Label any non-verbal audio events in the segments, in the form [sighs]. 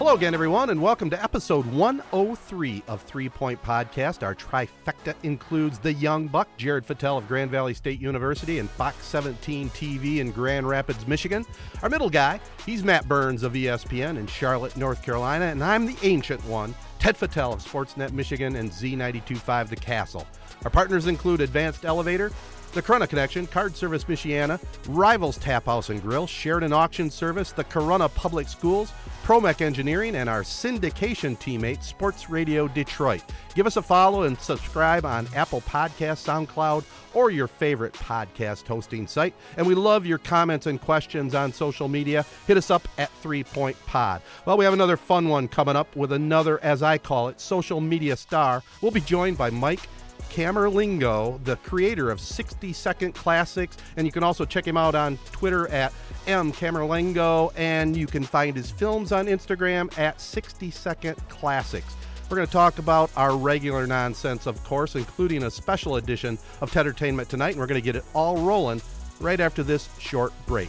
Hello again, everyone, and welcome to episode 103 of Three Point Podcast. Our trifecta includes the young buck, Jared Fattel of Grand Valley State University and Fox 17 TV in Grand Rapids, Michigan. Our middle guy, he's Matt Burns of ESPN in Charlotte, North Carolina, and I'm the ancient one, Ted Fattel of Sportsnet Michigan and Z925 The Castle. Our partners include Advanced Elevator, the Corunna Connection, Card Service Michiana, Rivals Tap House and Grill, Sheridan Auction Service, the Corunna Public Schools, Promec Engineering, and our syndication teammate, Sports Radio Detroit. Give us a follow and subscribe on Apple Podcasts, SoundCloud, or your favorite podcast hosting site. And we love your comments and questions on social media. Hit us up at Three Point Pod. Well, we have another fun one coming up with another, as I call it, social media star. We'll be joined by Mike Camerlingo, the creator of 60 Second Classics. And you can also check him out on Twitter at M. Camerlingo. And you can find his films on Instagram at 60 Second Classics. We're going to talk about our regular nonsense, of course, including a special edition of Entertainment tonight. And we're going to get it all rolling right after this short break.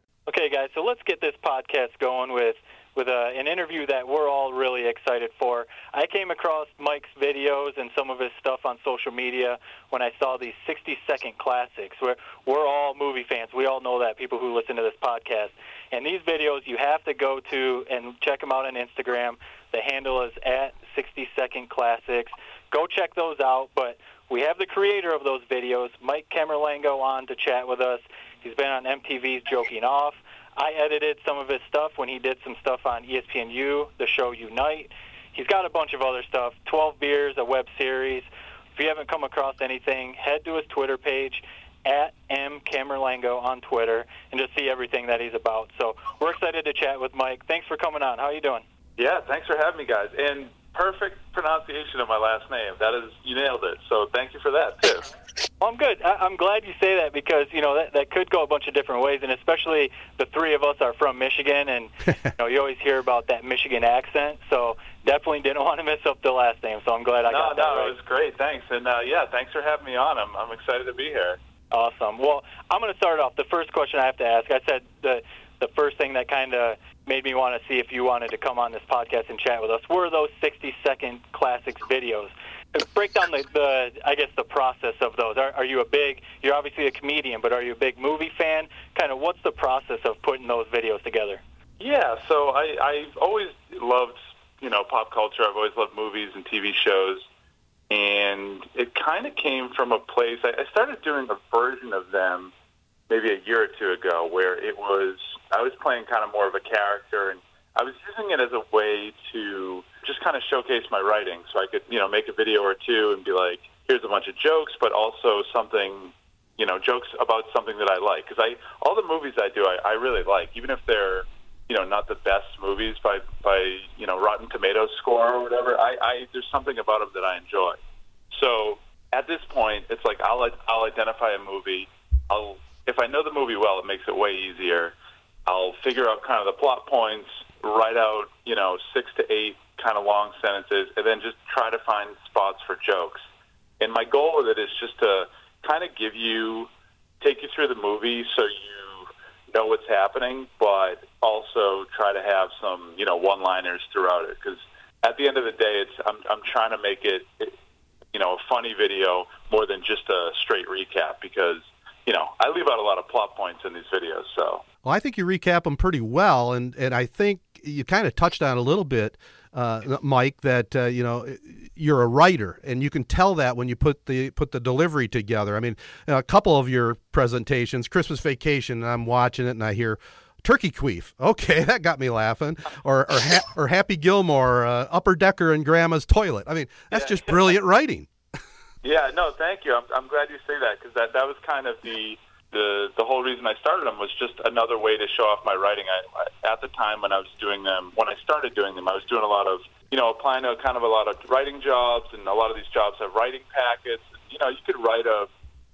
Okay, guys, so let's get this podcast going with with a, an interview that we're all really excited for. I came across Mike's videos and some of his stuff on social media when I saw these 60 second classics. We're, we're all movie fans. We all know that, people who listen to this podcast. And these videos, you have to go to and check them out on Instagram. The handle is at 60 second classics. Go check those out. But we have the creator of those videos, Mike Camerlingo, on to chat with us. He's been on MTV's Joking Off. I edited some of his stuff when he did some stuff on ESPNU, the show Unite. He's got a bunch of other stuff, 12 Beers, a web series. If you haven't come across anything, head to his Twitter page at M Camerlingo on Twitter and just see everything that he's about. So we're excited to chat with Mike. Thanks for coming on. How are you doing? Yeah, thanks for having me, guys. And perfect pronunciation of my last name. That is, you nailed it. So thank you for that too. Well, I'm good. I, I'm glad you say that because you know that that could go a bunch of different ways, and especially the three of us are from Michigan, and [laughs] you know you always hear about that Michigan accent. So definitely didn't [laughs] want to mess up the last name. So I'm glad I no, got that no, right. it was great. Thanks, and uh, yeah, thanks for having me on. I'm I'm excited to be here. Awesome. Well, I'm going to start off. The first question I have to ask. I said the the first thing that kind of made me want to see if you wanted to come on this podcast and chat with us were those 60 second classics videos. Break down the, the I guess the process of those. Are, are you a big? You're obviously a comedian, but are you a big movie fan? Kind of what's the process of putting those videos together? Yeah, so I I've always loved you know pop culture. I've always loved movies and TV shows, and it kind of came from a place. I, I started doing a version of them maybe a year or two ago, where it was I was playing kind of more of a character, and I was using it as a way to just kind of showcase my writing, so I could you know make a video or two and be like, here's a bunch of jokes, but also something you know jokes about something that I like because I all the movies I do I, I really like, even if they're you know not the best movies by by you know Rotten Tomatoes score or whatever. I, I there's something about them that I enjoy. So at this point, it's like I'll I'll identify a movie. I'll if I know the movie well, it makes it way easier. I'll figure out kind of the plot points, write out you know six to eight kind of long sentences, and then just try to find spots for jokes. And my goal with it is just to kind of give you, take you through the movie so you know what's happening, but also try to have some, you know, one-liners throughout it. Because at the end of the day, it's I'm I'm trying to make it, it you know, a funny video more than just a straight recap because you know I leave out a lot of plot points in these videos. So well, I think you recap them pretty well, and and I think you kind of touched on a little bit, uh, Mike, that uh, you know you're a writer, and you can tell that when you put the put the delivery together. I mean, a couple of your presentations, Christmas Vacation, I'm watching it, and I hear Turkey Queef. [laughs] Okay, that got me laughing. Or or, ha- or Happy Gilmore, uh, Upper Decker and Grandma's toilet. I mean, that's yeah. just brilliant writing. Yeah, no, thank you. I'm, I'm glad you say that because that that was kind of the the the whole reason I started them was just another way to show off my writing. I, I, at the time when I was doing them, when I started doing them, I was doing a lot of you know applying to kind of a lot of writing jobs, and a lot of these jobs have writing packets. You know, you could write a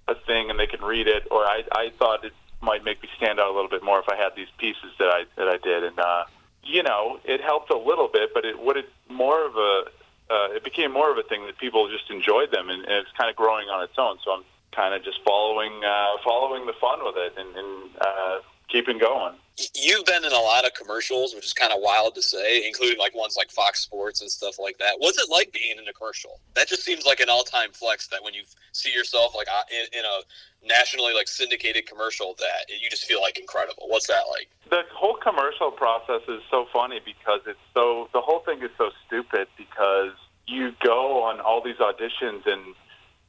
a thing and they can read it, or I I thought it might make me stand out a little bit more if I had these pieces that I that I did, and uh, you know, it helped a little bit, but it would it more of a uh, it became more of a thing that people just enjoyed them, and, and it's kind of growing on its own. So I'm kind of just following uh, following the fun with it and, and uh, keeping going. You've been in a lot of commercials, which is kind of wild to say, including like ones like Fox Sports and stuff like that. What's it like being in a commercial? That just seems like an all-time flex. That when you see yourself like uh, in, in a nationally like syndicated commercial, that you just feel like incredible. What's that like? The whole commercial process is so funny because it's so the whole thing is so stupid because you go on all these auditions and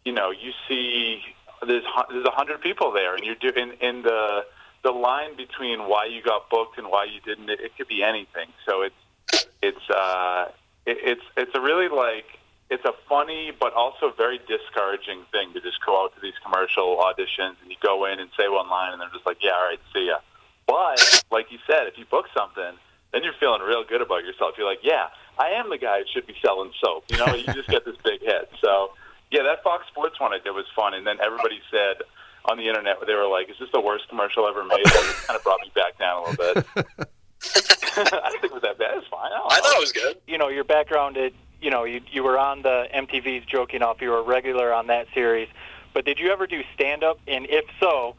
you know you see there's there's a hundred people there, and you're doing in the the line between why you got booked and why you didn't. It, it could be anything. So it's it's uh, it, it's it's a really like it's a funny but also very discouraging thing to just go out to these commercial auditions and you go in and say one line and they're just like, yeah, all right, see ya. But like you said, if you book something, then you're feeling real good about yourself. You're like, yeah, I am the guy who should be selling soap. You know, you just get this big hit. So yeah, that Fox Sports one I did was fun, and then everybody said on the internet where they were like, "Is this the worst commercial ever made?" it kind of brought me back down a little bit. [laughs] [laughs] I didn't think it was that bad. It's fine. I, I thought it was good. You know, your background, it, you know, you you were on the MTV's Joking Off. You were a regular on that series, but did you ever do stand up? And if so,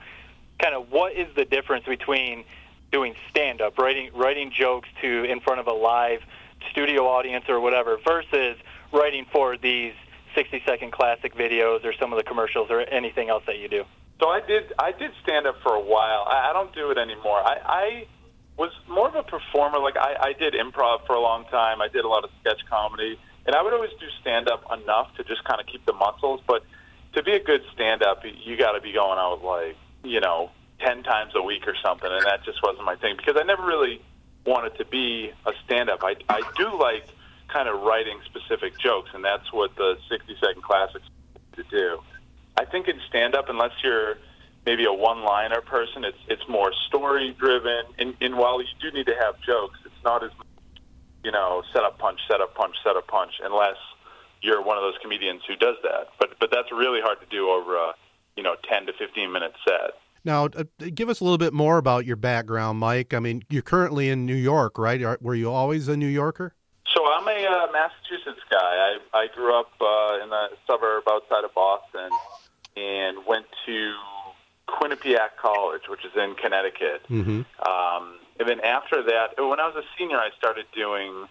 kind of what is the difference between doing stand up, writing writing jokes to in front of a live studio audience or whatever, versus writing for these 60 second classic videos or some of the commercials or anything else that you do? So I did I did stand up for a while. I, I don't do it anymore. I, I was more of a performer. Like I, I did improv for a long time. I did a lot of sketch comedy, and I would always do stand up enough to just kind of keep the muscles. But to be a good stand up, you got to be going out like you know ten times a week or something, and that just wasn't my thing because I never really wanted to be a stand up. I I do like kind of writing specific jokes, and that's what the 60 second classics to do. I think in stand up, unless you're maybe a one liner person, it's it's more story driven. And, and while you do need to have jokes, it's not as you know set up punch, set up punch, set up punch, unless you're one of those comedians who does that. But but that's really hard to do over a you know 10 to 15 minute set. Now, uh, give us a little bit more about your background, Mike. I mean, you're currently in New York, right? Were you always a New Yorker? So I'm a uh, Massachusetts guy. I I grew up uh, in the suburb outside of Boston, and went to Quinnipiac College, which is in Connecticut. Mm-hmm. Um, and then after that, when I was a senior, I started doing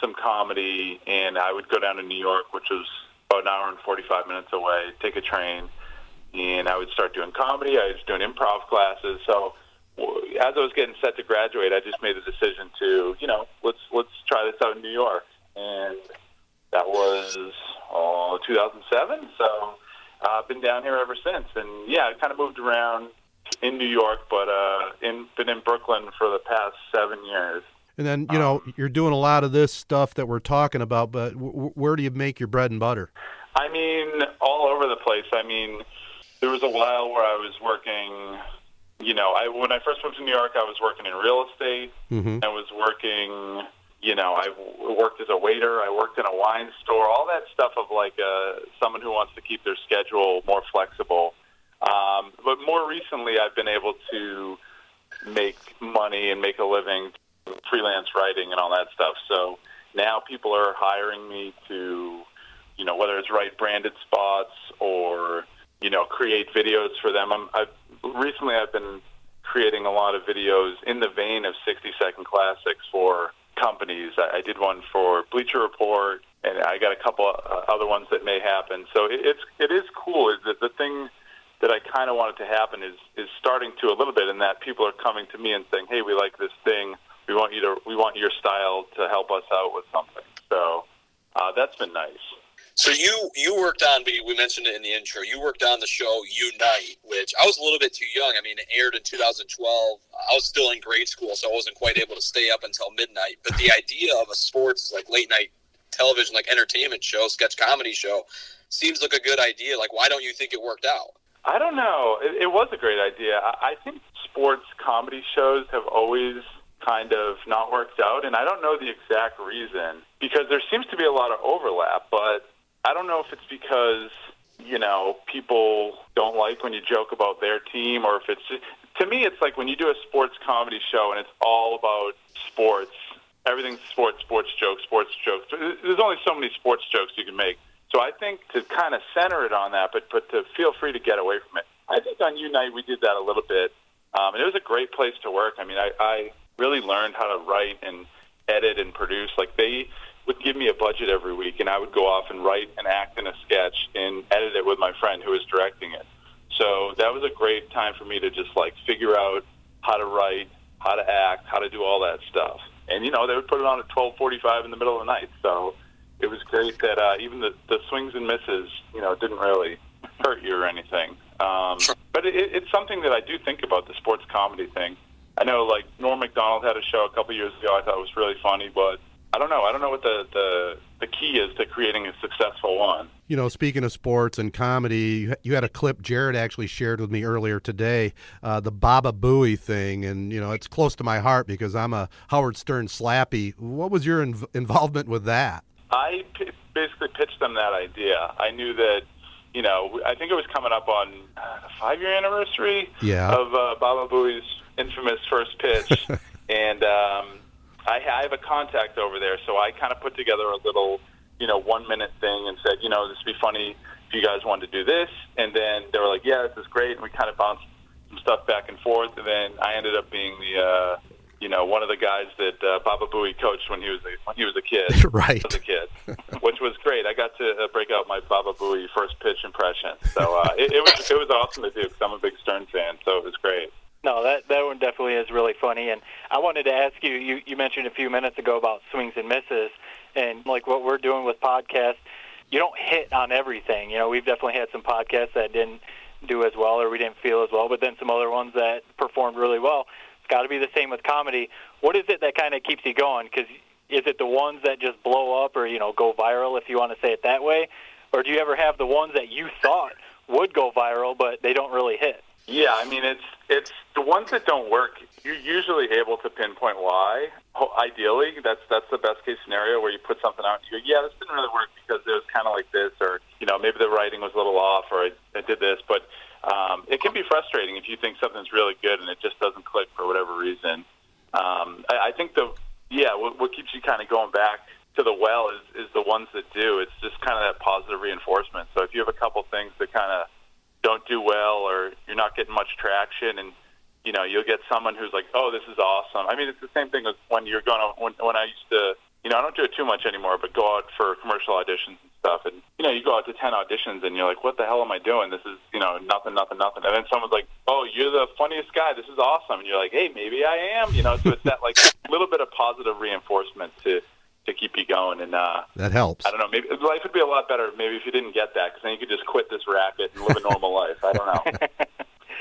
some comedy, and I would go down to New York, which was about an hour and 45 minutes away, take a train, and I would start doing comedy. I was doing improv classes. So as I was getting set to graduate, I just made the decision to, you know, let's let's try this out in New York, and that was oh, 2007. So uh, been down here ever since, and yeah, I kind of moved around in New York, but uh, in been in Brooklyn for the past seven years. And then you know um, you're doing a lot of this stuff that we're talking about, but w- where do you make your bread and butter? I mean, all over the place. I mean, there was a while where I was working you know, I when I first moved to New York, I was working in real estate. Mm-hmm. I was working, you know, I worked as a waiter. I worked in a wine store. All that stuff of like uh, someone who wants to keep their schedule more flexible. Um, but more recently, I've been able to make money and make a living freelance writing and all that stuff. So now people are hiring me to, you know, whether it's write branded spots or you know create videos for them. I'm, I've recently I've been creating a lot of videos in the vein of 60 second classics for companies. I, I did one for Bleacher Report, and I got a couple uh, other ones that may happen. So it, it's it is cool. Is that the thing that I kind of wanted to happen is is starting to a little bit in that people are coming to me and saying, "Hey, we like this thing. We want you to we want your style to help us out with something." So uh, that's been nice. So you you worked on we mentioned it in the intro. You worked on the show Unite, which I was a little bit too young. I mean, it aired in 2012. I was still in grade school, so I wasn't quite able to stay up until midnight. But the idea of a sports like late night television, like entertainment show, sketch comedy show, seems like a good idea. Like, why don't you think it worked out? I don't know. It, it was a great idea. I, I think sports comedy shows have always kind of not worked out, and I don't know the exact reason because there seems to be a lot of overlap, but I don't know if it's because you know people don't like when you joke about their team, or if it's to me, it's like when you do a sports comedy show and it's all about sports. Everything's sports, sports jokes, sports jokes. There's only so many sports jokes you can make. So I think to kind of center it on that, but but to feel free to get away from it. I think on Unite we did that a little bit, um, and it was a great place to work. I mean, I, I really learned how to write and edit and produce. Like they would give me a budget every week, and I would go off and write and act in a sketch and edit it with my friend who was directing it. So that was a great time for me to just like figure out how to write, how to act, how to do all that stuff. And you know, they would put it on at 12:45 in the middle of the night. So it was great that uh, even the, the swings and misses, you know, didn't really hurt you or anything. Um, but it, it's something that I do think about the sports comedy thing. I know, like Norm Macdonald had a show a couple years ago. I thought was really funny, but I don't know. I don't know what the, the the key is to creating a successful one. You know, speaking of sports and comedy, you had a clip Jared actually shared with me earlier today, uh, the Baba Booey thing, and you know it's close to my heart because I'm a Howard Stern slappy. What was your inv- involvement with that? I p- basically pitched them that idea. I knew that, you know, I think it was coming up on uh, the five year anniversary yeah. of uh, Baba Booey's infamous first pitch, [laughs] and um, I, I have a contact over there, so I kind of put together a little, you know, one minute thing and said, you know, this would be funny if you guys wanted to do this, and then they were like, yeah, this is great, and we kind of bounced some stuff back and forth, and then I ended up being the. Uh, you know, one of the guys that uh, Baba Booey coached when he was a, when he was a kid, [laughs] right? As a kid, [laughs] which was great. I got to uh, break out my Baba Booey first pitch impression, so uh, it, it was it was awesome to do because I'm a big Stern fan, so it was great. No, that that one definitely is really funny. And I wanted to ask you, you you mentioned a few minutes ago about swings and misses, and like what we're doing with podcasts, you don't hit on everything. You know, we've definitely had some podcasts that didn't do as well or we didn't feel as well, but then some other ones that performed really well It's got to be the same with comedy. What is it that kind of keeps you going? Because is it the ones that just blow up or you know go viral, if you want to say it that way, or do you ever have the ones that you thought would go viral but they don't really hit? Yeah, I mean it's it's the ones that don't work. You're usually able to pinpoint why. Ideally, that's that's the best case scenario where you put something out and you go, yeah, this didn't really work because it was kind of like this, or you know maybe the writing was a little off, or I, I did this, but um, it can be frustrating if you think something's really good and it just doesn't click for whatever reason. Um, I, I think the yeah, what, what keeps you kind of going back to the well is, is the ones that do. It's just kind of that positive reinforcement. So if you have a couple things that kind of don't do well or you're not getting much traction and you know you'll get someone who's like oh this is awesome i mean it's the same thing as when you're going to when, when i used to you know i don't do it too much anymore but go out for commercial auditions and stuff. And you know, you go out to ten auditions, and you're like, "What the hell am I doing? This is you know nothing, nothing, nothing." And then someone's like, "Oh, you're the funniest guy. This is awesome." And you're like, "Hey, maybe I am." You know, so it's that like [laughs] little bit of positive reinforcement to to keep you going. And uh, that helps. I don't know. Maybe life would be a lot better maybe if you didn't get that, because then you could just quit this racket and live a normal life. I don't know. [laughs]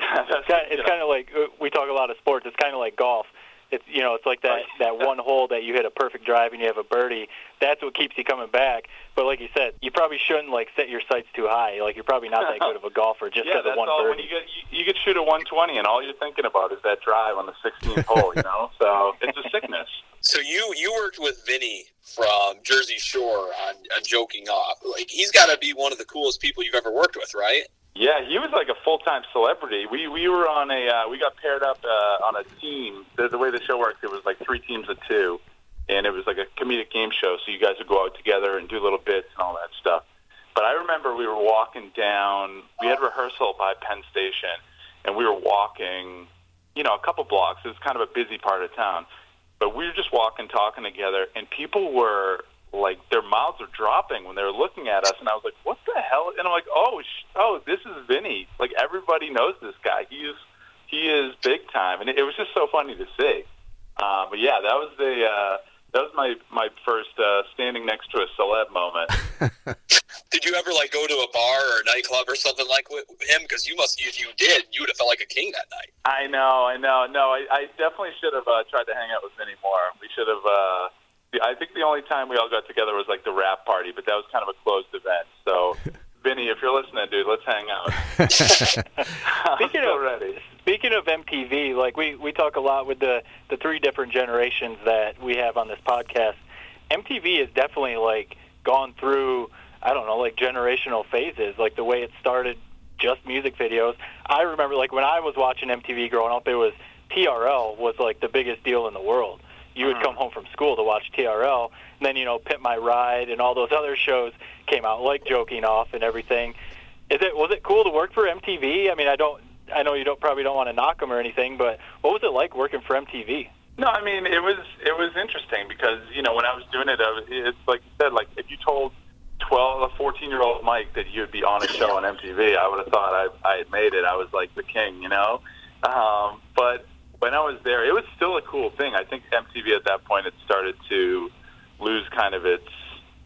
[laughs] it's kind, of, it's kind of like uh, we talk a lot of sports. It's kind of like golf. It's you know it's like that that one hole that you hit a perfect drive and you have a birdie that's what keeps you coming back. But like you said you probably shouldn't like set your sights too high. Like you're probably not that good of a golfer just yeah, because of one all, birdie. when you get you, you get shoot a 120 and all you're thinking about is that drive on the 16th [laughs] hole you know? So it's a sickness. So you you worked with Vinny from Jersey Shore on, on joking off. Like he's got to be one of the coolest people you've ever worked with right yeah, he was like a full time celebrity. We we were on a uh, we got paired up uh, on a team. The, the way the show worked, it was like three teams of two, and it was like a comedic game show. So you guys would go out together and do little bits and all that stuff. But I remember we were walking down. We had rehearsal by Penn Station, and we were walking, you know, a couple blocks. It was kind of a busy part of town, but we were just walking, talking together, and people were like their mouths are dropping when they were looking at us, and I was like, "What the hell?" And I'm like, "Oh, sh- oh, this is Vinny. Like everybody knows this guy. He is he is big time." And it, it was just so funny to see. Uh, but yeah, that was the uh, that was my my first uh, standing next to a celeb moment. [laughs] Did you ever like go to a bar or a nightclub or something like with him? Because you must, if you did, you would have felt like a king that night. I know, I know. No, I, I definitely should have uh, tried to hang out with Vinny more. We should have. Uh, I think the only time we all got together was like the rap party, but that was kind of a closed event. So, [laughs] Vinny, if you're listening, dude, let's hang out. [laughs] [laughs] Speaking I'm of ready. Speaking of MTV, like we we talk a lot with the the three different generations that we have on this podcast. MTV has definitely like gone through I don't know like generational phases, like the way it started just music videos. I remember like when I was watching MTV growing up, it was TRL was like the biggest deal in the world. You would come home from school to watch TRL, and then you know Pimp My Ride and all those other shows came out, like Joking Off and everything. Is it was it cool to work for MTV? I mean, I don't. I know you don't probably don't want to knock them or anything, but what was it like working for MTV? No, I mean it was it was interesting because you know when I was doing it, I was, it's like you said, like if you told twelve, a fourteen year old Mike that you would be on a show on MTV, I would have thought I I had made it. I was like the king, you know. Um, but when I was there, it was still a cool thing. I think MTV at that point had started to lose kind of its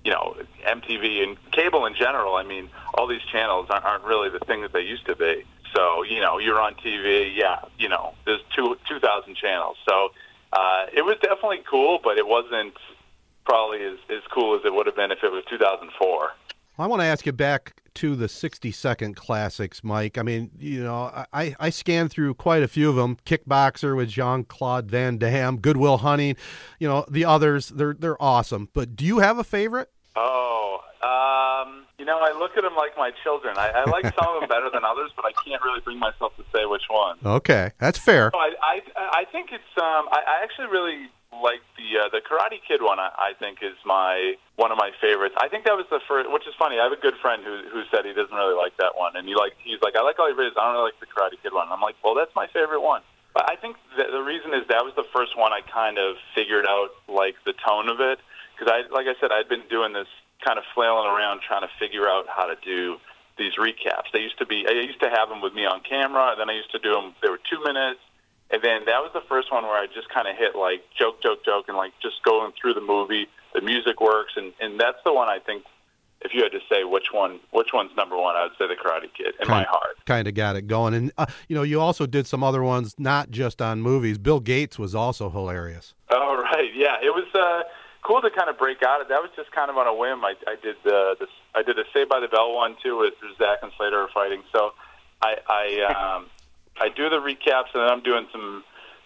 you know MTV and cable in general. I mean, all these channels aren't, aren't really the thing that they used to be. So you know, you're on TV, yeah. You know, there's two two thousand channels. So uh, it was definitely cool, but it wasn't probably as as cool as it would have been if it was 2004. I want to ask you back to the 60 second classics, Mike. I mean, you know, I, I scanned through quite a few of them. Kickboxer with Jean Claude Van Damme, Good Will Hunting, you know, the others, they're, they're awesome. But do you have a favorite? Oh, um, you know, I look at them like my children. I, I like some of them better than others, but I can't really bring myself to say which one. Okay, that's fair. So I, I, I think it's. Um, I, I actually really like the uh, the Karate Kid one. I, I think is my one of my favorites. I think that was the first. Which is funny. I have a good friend who who said he doesn't really like that one, and he like he's like I like all your videos. I don't really like the Karate Kid one. I'm like, well, that's my favorite one. But I think the, the reason is that was the first one I kind of figured out like the tone of it because I like I said I'd been doing this kind of flailing around trying to figure out how to do these recaps. They used to be I used to have them with me on camera, and then I used to do them. They were two minutes, and then that was the first one where I just kind of hit like joke, joke, joke, and like just going through the movie. The music works, and and that's the one I think. If you had to say which one, which one's number one, I would say the Karate Kid in my heart. Kind of got it going, and uh, you know, you also did some other ones, not just on movies. Bill Gates was also hilarious. Oh right, yeah, it was uh, cool to kind of break out of. That was just kind of on a whim. I, I did the, the I did a Saved by the Bell one too, with Zach and Slater are fighting. So I I um, I do the recaps, and then I'm doing some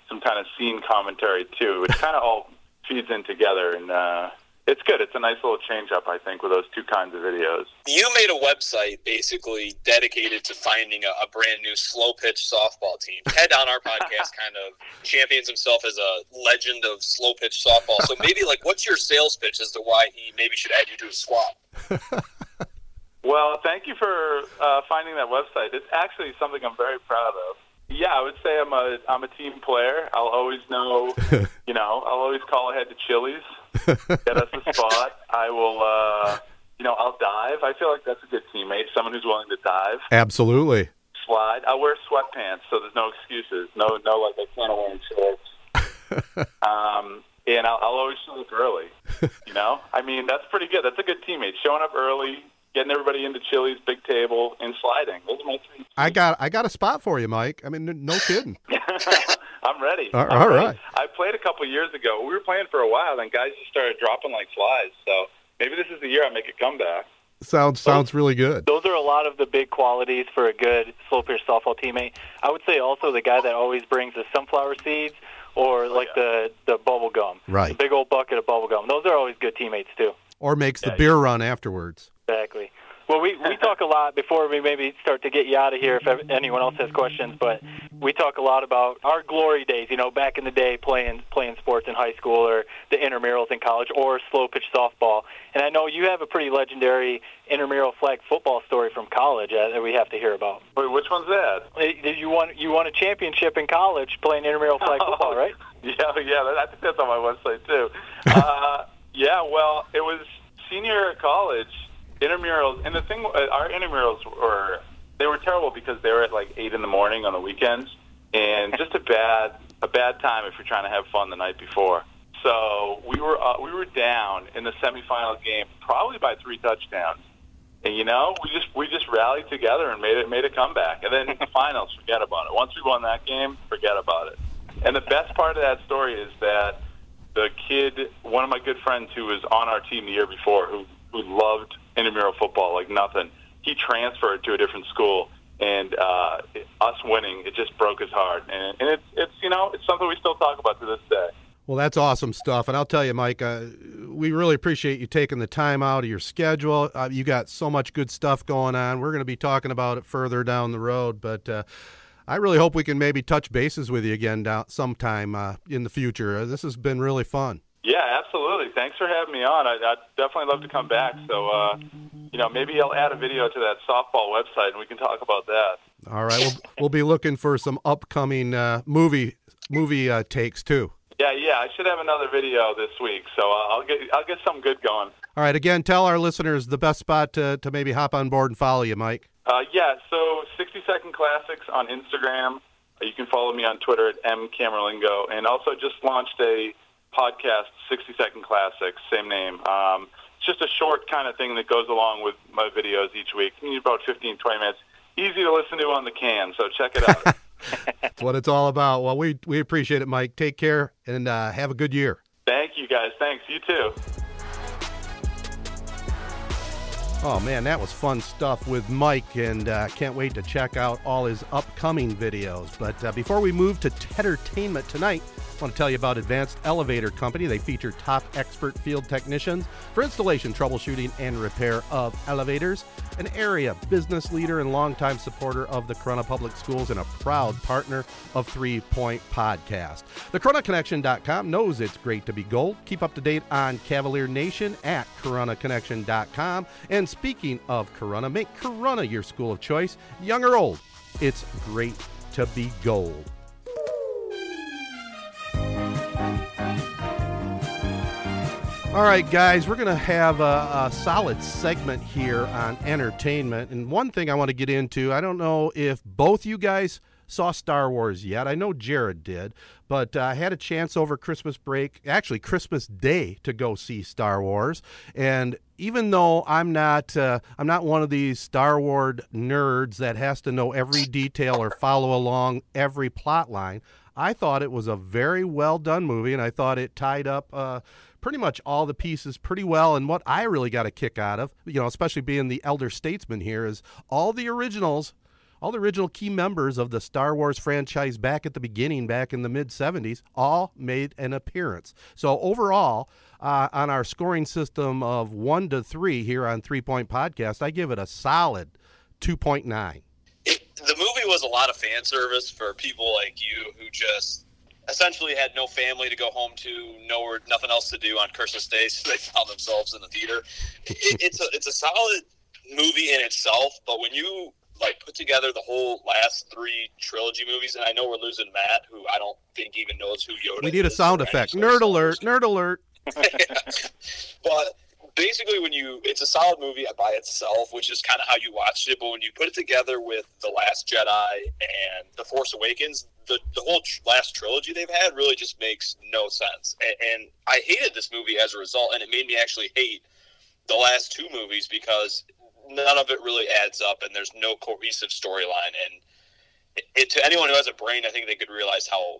some kind of scene commentary too, which kind of all feeds in together, and uh, it's good. It's a nice little change up, I think, with those two kinds of videos. You made a website basically dedicated to finding a, a brand new slow pitch softball team. Ted on our podcast [laughs] kind of champions himself as a legend of slow pitch softball. So maybe like, what's your sales pitch as to why he maybe should add you to his squad? [laughs] Well, thank you for uh, finding that website. It's actually something I'm very proud of. Yeah, I would say I'm a I'm a team player. I'll always know, [laughs] you know, I'll always call ahead to Chili's, get us a spot. [laughs] I will, uh, you know, I'll dive. I feel like that's a good teammate, someone who's willing to dive, Absolutely. slide. I'll wear sweatpants, so there's no excuses. No, no, like I can't wear shorts. [laughs] um, and I'll, I'll always show up early. You know, I mean, that's pretty good. That's a good teammate. Showing up early, getting everybody into Chili's, big table, and sliding. Those are my three. I got I got a spot for you, Mike. I mean, no kidding. [laughs] I'm ready. All- I'm all ready. right. I played a couple years ago. We were playing for a while, and guys just started dropping like flies. So maybe this is the year I make a comeback. Sounds sounds really good. Those are a lot of the big qualities for a good slow pitch softball teammate. I would say also the guy that always brings the sunflower seeds or oh, like the the bubble gum, Right. The big old bucket of bubble gum. Those are always good teammates too. Or makes the beer run afterwards. Exactly. Well, we, we talk a lot before we maybe start to get you out of here if anyone else has questions, but we talk a lot about our glory days, you know, back in the day playing playing sports in high school or the intramurals in college or slow pitch softball. And I know you have a pretty legendary intramural flag football story from college uh, that we have to hear about. Wait, which one's that? You won you won a championship in college playing intramural flag [laughs] football, right? Yeah, yeah, I think that's on my website too. [laughs] uh, yeah, well, it was senior year at college intramurals, and the thing, uh, our intramurals were they were terrible because they were at like eight in the morning on the weekends, and just a bad a bad time if you're trying to have fun the night before. So we were uh, we were down in the semifinal game, probably by three touchdowns. And you know, we just we just rallied together and made it made a comeback. And then in [laughs] the finals, forget about it. Once we won that game, forget about it. And the best part of that story is that the kid, one of my good friends who was on our team the year before, who who loved intramural football like nothing, he transferred to a different school. And uh, us winning, it just broke his heart. And, and it's it's you know it's something we still talk about to this day. Well, that's awesome stuff. And I'll tell you, Mike, uh, we really appreciate you taking the time out of your schedule. Uh, you got so much good stuff going on. We're going to be talking about it further down the road, but uh, I really hope we can maybe touch bases with you again down sometime uh, in the future. Uh, this has been really fun. Yeah, absolutely. Thanks for having me on. I, I'd definitely love to come back. So, uh, you know, maybe I'll add a video to that softball website and we can talk about that. All right, we'll, we'll be looking for some upcoming movie movie takes too. Yeah, yeah, I should have another video this week, so uh, I'll get I'll get something good going. All right, again, tell our listeners the best spot to, to maybe hop on board and follow you, Mike. Uh, yeah, so 60 Second Classics on Instagram. You can follow me on Twitter at mcamerlingo, and also just launched a podcast, 60 Second Classics, same name. Um, it's just a short kind of thing that goes along with my videos each week. You need about 15, 20 minutes. Easy to listen to on the can, so check it out. [laughs] That's what it's all about. Well, we we appreciate it, Mike. Take care and uh, have a good year. Thank you, guys. Thanks. You too. Oh man, that was fun stuff with Mike, and uh, can't wait to check out all his upcoming videos. But uh, before we move to Entertainment tonight, I want to tell you about Advanced Elevator Company. They feature top expert field technicians for installation, troubleshooting, and repair of elevators. An area business leader and longtime supporter of the Corunna Public Schools and a proud partner of Three Point Podcast. The CorunnaConnection.com knows it's great to be gold. Keep up to date on Cavalier Nation at CorunnaConnection.com. And speaking of Corunna, make Corunna your school of choice, young or old. It's great to be gold. All right, guys, we're going to have a, a, solid segment here on entertainment. And one thing I want to get into I don't know if both you guys saw Star Wars yet. I know Jared did, but uh, I had a chance over Christmas break, actually Christmas Day, to go see Star Wars. And even though I'm not, uh, I'm not one of these Star Wars nerds that has to know every detail or follow along every plot line, I thought it was a very well done movie, and I thought it tied up. Uh, pretty much all the pieces pretty well. And what I really got a kick out of, you know, especially being the elder statesman here, is all the originals, all the original key members of the Star Wars franchise back at the beginning, back in the mid 70s, all made an appearance. So overall, uh, on our scoring system of one to three here on Three Point Podcast, I give it a solid 2.9. the movie was a lot of fan service for people like you who just essentially had no family to go home to, nowhere, nothing else to do on Christmas Day, so they found themselves in the theater. It, it's a it's a solid movie in itself, but when you like put together the whole last three trilogy movies, and I know we're losing Matt, who I don't think even knows who Yoda. We need a sound effect. Nerd alert! [laughs] Nerd alert! but basically when you it's a solid movie by itself which is kind of how you watched it but when you put it together with the last jedi and the force awakens the, the whole tr- last trilogy they've had really just makes no sense. And, and i hated this movie as a result and it made me actually hate the last two movies because none of it really adds up and there's no cohesive storyline and it, it, to anyone who has a brain i think they could realize how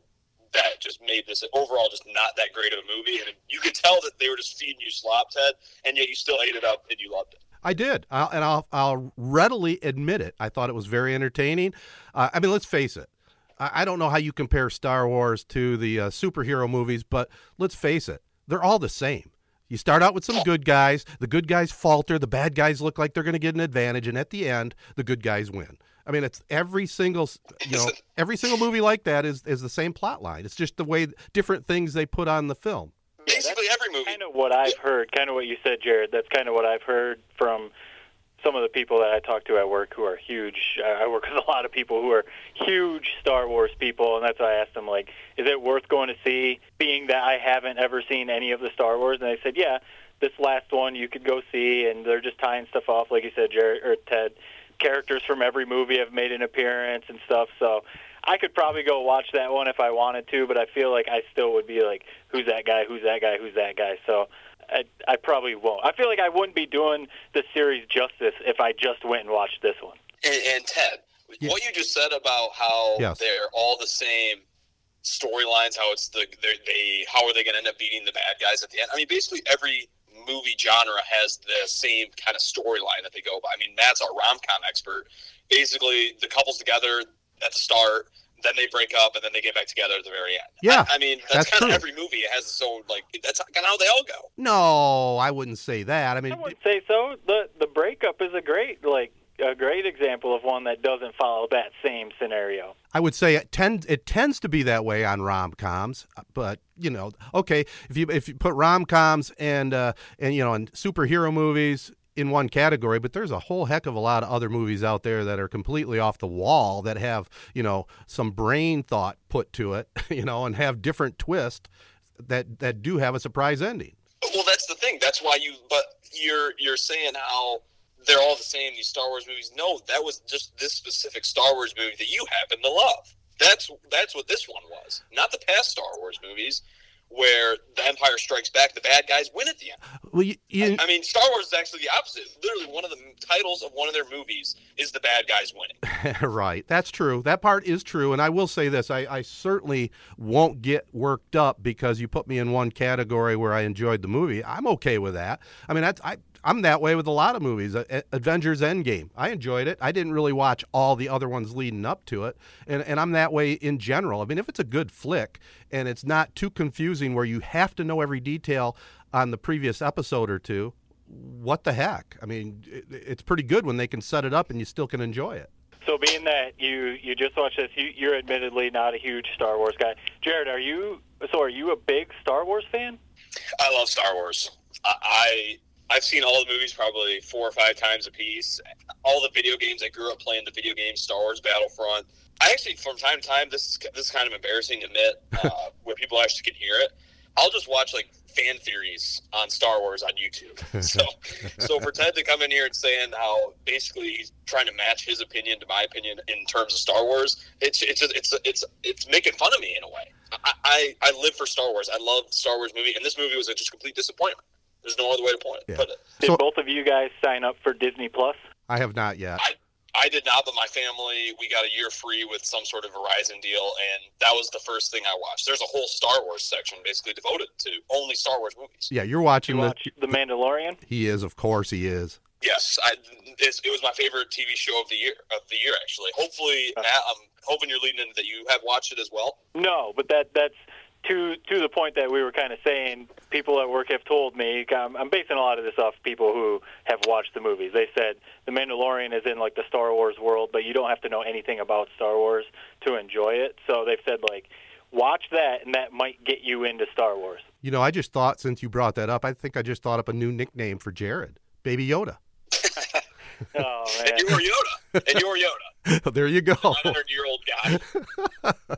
that just made this overall just not that great of a movie. And you could tell that they were just feeding you slop, Ted, and yet you still ate it up and you loved it. I did, I'll, and I'll, I'll readily admit it. I thought it was very entertaining. Uh, I mean, let's face it. I, I, don't know how you compare Star Wars to the uh, superhero movies, but let's face it, they're all the same. You start out with some good guys. The good guys falter. The bad guys look like they're going to get an advantage, and at the end, the good guys win. I mean, it's every single you know every single movie like that is is the same plot line. It's just the way different things they put on the film. Basically, every movie. Kind of what I've heard. Kind of what you said, Jared. That's kind of what I've heard from some of the people that I talk to at work who are huge. I work [laughs] with a lot of people who are huge Star Wars people, and that's why I asked them like, "Is it worth going to see?" Being that I haven't ever seen any of the Star Wars, and they said, "Yeah, this last one you could go see," and they're just tying stuff off, like you said, Jared or Ted. Characters from every movie have made an appearance and stuff, so I could probably go watch that one if I wanted to, but I feel like I still would be like, "Who's that guy? Who's that guy? Who's that guy?" So I, I probably won't. I feel like I wouldn't be doing the series justice if I just went and watched this one. And, and Ted, Yeah. what you just said about how Yes. they're all the same storylines, how it's the they're- they how are they going to end up beating the bad guys at the end? I mean, basically every movie genre has the same kind of storyline that they go by. I mean, Matt's our rom com expert. Basically, the couple's together at the start. Then they break up, and then they get back together at the very end. Yeah, I, I mean that's, that's kind true. of every movie. It has its own like that's kind of how they all go. No, I wouldn't say that. I mean, I would say so. The the breakup is a great like a great example of one that doesn't follow that same scenario. I would say it tends it tends to be that way on rom coms, but you know, okay, if you if you put rom coms and uh, and you know and superhero movies in one category, but there's a whole heck of a lot of other movies out there that are completely off the wall that have you know some brain thought put to it, [laughs] you know, and have different twists that that do have a surprise ending. Well, that's the thing. That's why you. But you're you're saying how they're all the same. These Star Wars movies. No, that was just this specific Star Wars movie that you happen to love. That's that's what this one was. Not the past Star Wars movies where the Empire Strikes Back, the bad guys win at the end. Well, you, you, I mean, Star Wars is actually the opposite. Literally, one of the titles of one of their movies is the bad guys winning. [laughs] right. That's true. That part is true. And I will say this I, I certainly won't get worked up because you put me in one category where I enjoyed the movie. I'm okay with that. I mean, that's, I, I'm that way with a lot of movies. Uh, a- Avengers Endgame. I enjoyed it. I didn't really watch all the other ones leading up to it. And, and I'm that way in general. I mean, if it's a good flick and it's not too confusing where you have to know every detail on the previous episode or two, what the heck? I mean, it, it's pretty good when they can set it up and you still can enjoy it. So, being that you you just watched this, you, you're admittedly not a huge Star Wars guy. Jared, are you? So, are you a big Star Wars fan? I love Star Wars. I, I I've seen all the movies probably four or five times a piece. All the video games. I grew up playing the video games, Star Wars Battlefront. I actually, from time to time, this is this is kind of embarrassing to admit, [laughs] uh, where people actually can hear it. I'll just watch like fan theories on Star Wars on YouTube. [laughs] So, so for Ted to come in here and saying how basically he's trying to match his opinion to my opinion in terms of Star Wars, it's it's it's it's it's making fun of me in a way. I I, I live for Star Wars. I love Star Wars movie, and this movie was a just complete disappointment. There's no other way to point it. Yeah. Put it. Did So- both of you guys sign up for Disney Plus? I have not yet. I I did not, but my family we got a year free with some sort of Verizon deal, and that was the first thing I watched. There's a whole Star Wars section basically devoted to only Star Wars movies. Yeah, you're watching You the. watch The Mandalorian? He is, of course, he is. Yes, I, it's, it was my favorite TV show of the year. Of the year, actually. Hopefully, uh. Matt, I'm hoping you're leading into that you have watched it as well. No, but that that's to to the point that we were kind of saying. People at work have told me. I'm, I'm basing a lot of this off people who have watched the movies. They said the Mandalorian is in like the Star Wars world, but you don't have to know anything about Star Wars to enjoy it. So they've said like, watch that, and that might get you into Star Wars. You know, I just thought since you brought that up, I think I just thought up a new nickname for Jared, Baby Yoda. [laughs] Oh And man, you were Yoda. And you were Yoda. [laughs] there you go. 900 year old guy. [laughs]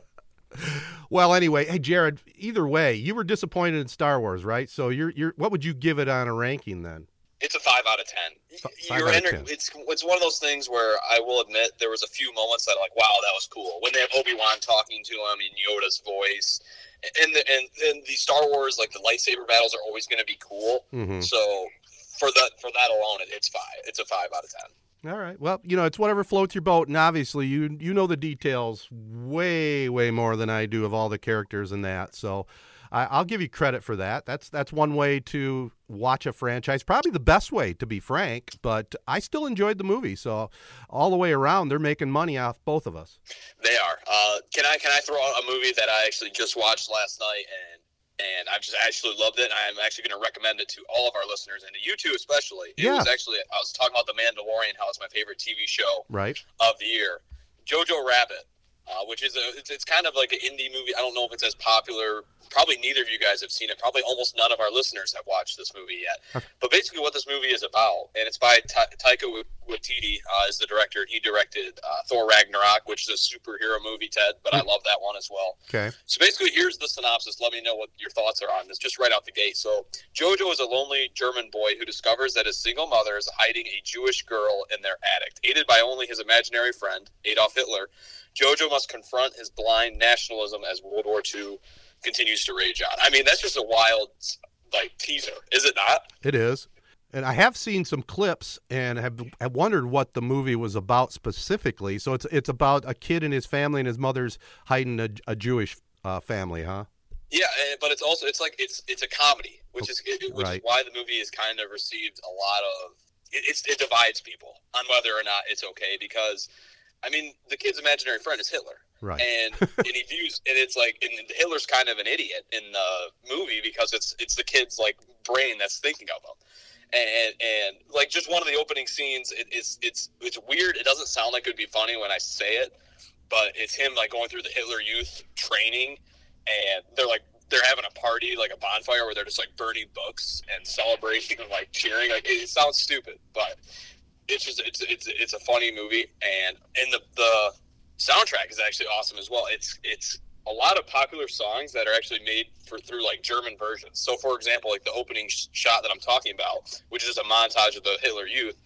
Well, anyway, hey Jared. Either way, you were disappointed in Star Wars, right? So you're you're. What would you give it on a ranking then? It's a five out of ten. Five You're out of 10. It's it's one of those things where I will admit there was a few moments that like, wow, that was cool. When they have Obi Wan talking to him in Yoda's voice, and the, and and the Star Wars like the lightsaber battles are always going to be cool. Mhm. So for that for that alone, it, it's five. It's a five out of ten. All right. Well, you know, it's whatever floats your boat, and obviously, you you know the details way way more than I do of all the characters in that. So, I, I'll give you credit for that. That's that's one way to watch a franchise. Probably the best way, to be frank. But I still enjoyed the movie. So, all the way around, they're making money off both of us. They are. Uh, can I can I throw out a movie that I actually just watched last night and and I've just actually loved it. I'm actually going to recommend it to all of our listeners and to you too, especially. It Yeah. was actually I was talking about The Mandalorian, how it's my favorite TV show Right. of the year. Jojo Rabbit. Uh, which is a it's, it's kind of like an indie movie. I don't know if it's as popular. Probably neither of you guys have seen it. Probably almost none of our listeners have watched this movie yet. But basically, what this movie is about, and it's by Ta- Taika Waititi uh, is the director. He directed uh, Thor Ragnarok, which is a superhero movie, Ted. But I love that one as well. Okay. So basically, here's the synopsis. Let me know what your thoughts are on this, just right out the gate. So Jojo is a lonely German boy who discovers that his single mother is hiding a Jewish girl in their attic. Aided by only his imaginary friend Adolf Hitler, Jojo must confront his blind nationalism as World War II continues to rage on. I mean, that's just a wild like teaser, is it not? It is. And I have seen some clips and have, have wondered what the movie was about specifically. So it's it's about a kid and his family and his mother's hiding a, a Jewish uh, family, huh? Yeah, but it's also it's like it's it's a comedy, which is which Right. is why the movie has kind of received a lot of it, it's, it divides people on whether or not it's okay because I mean the kid's imaginary friend is Hitler, Right. and [laughs] and he views and it's like and Hitler's kind of an idiot in the movie because it's it's the kid's like brain that's thinking of him. And and like just one of the opening scenes, it, it's it's it's weird. It doesn't sound like it would be funny when I say it, but it's him like going through the Hitler Youth training, and they're like they're having a party like a bonfire where they're just like burning books and celebrating and like cheering. Like it, it sounds stupid, but it's just it's it's it's a funny movie, and and the the soundtrack is actually awesome as well. It's it's a lot of popular songs that are actually made for through like German versions. So, for example, like the opening sh- shot that I'm talking about, which is a montage of the Hitler Youth,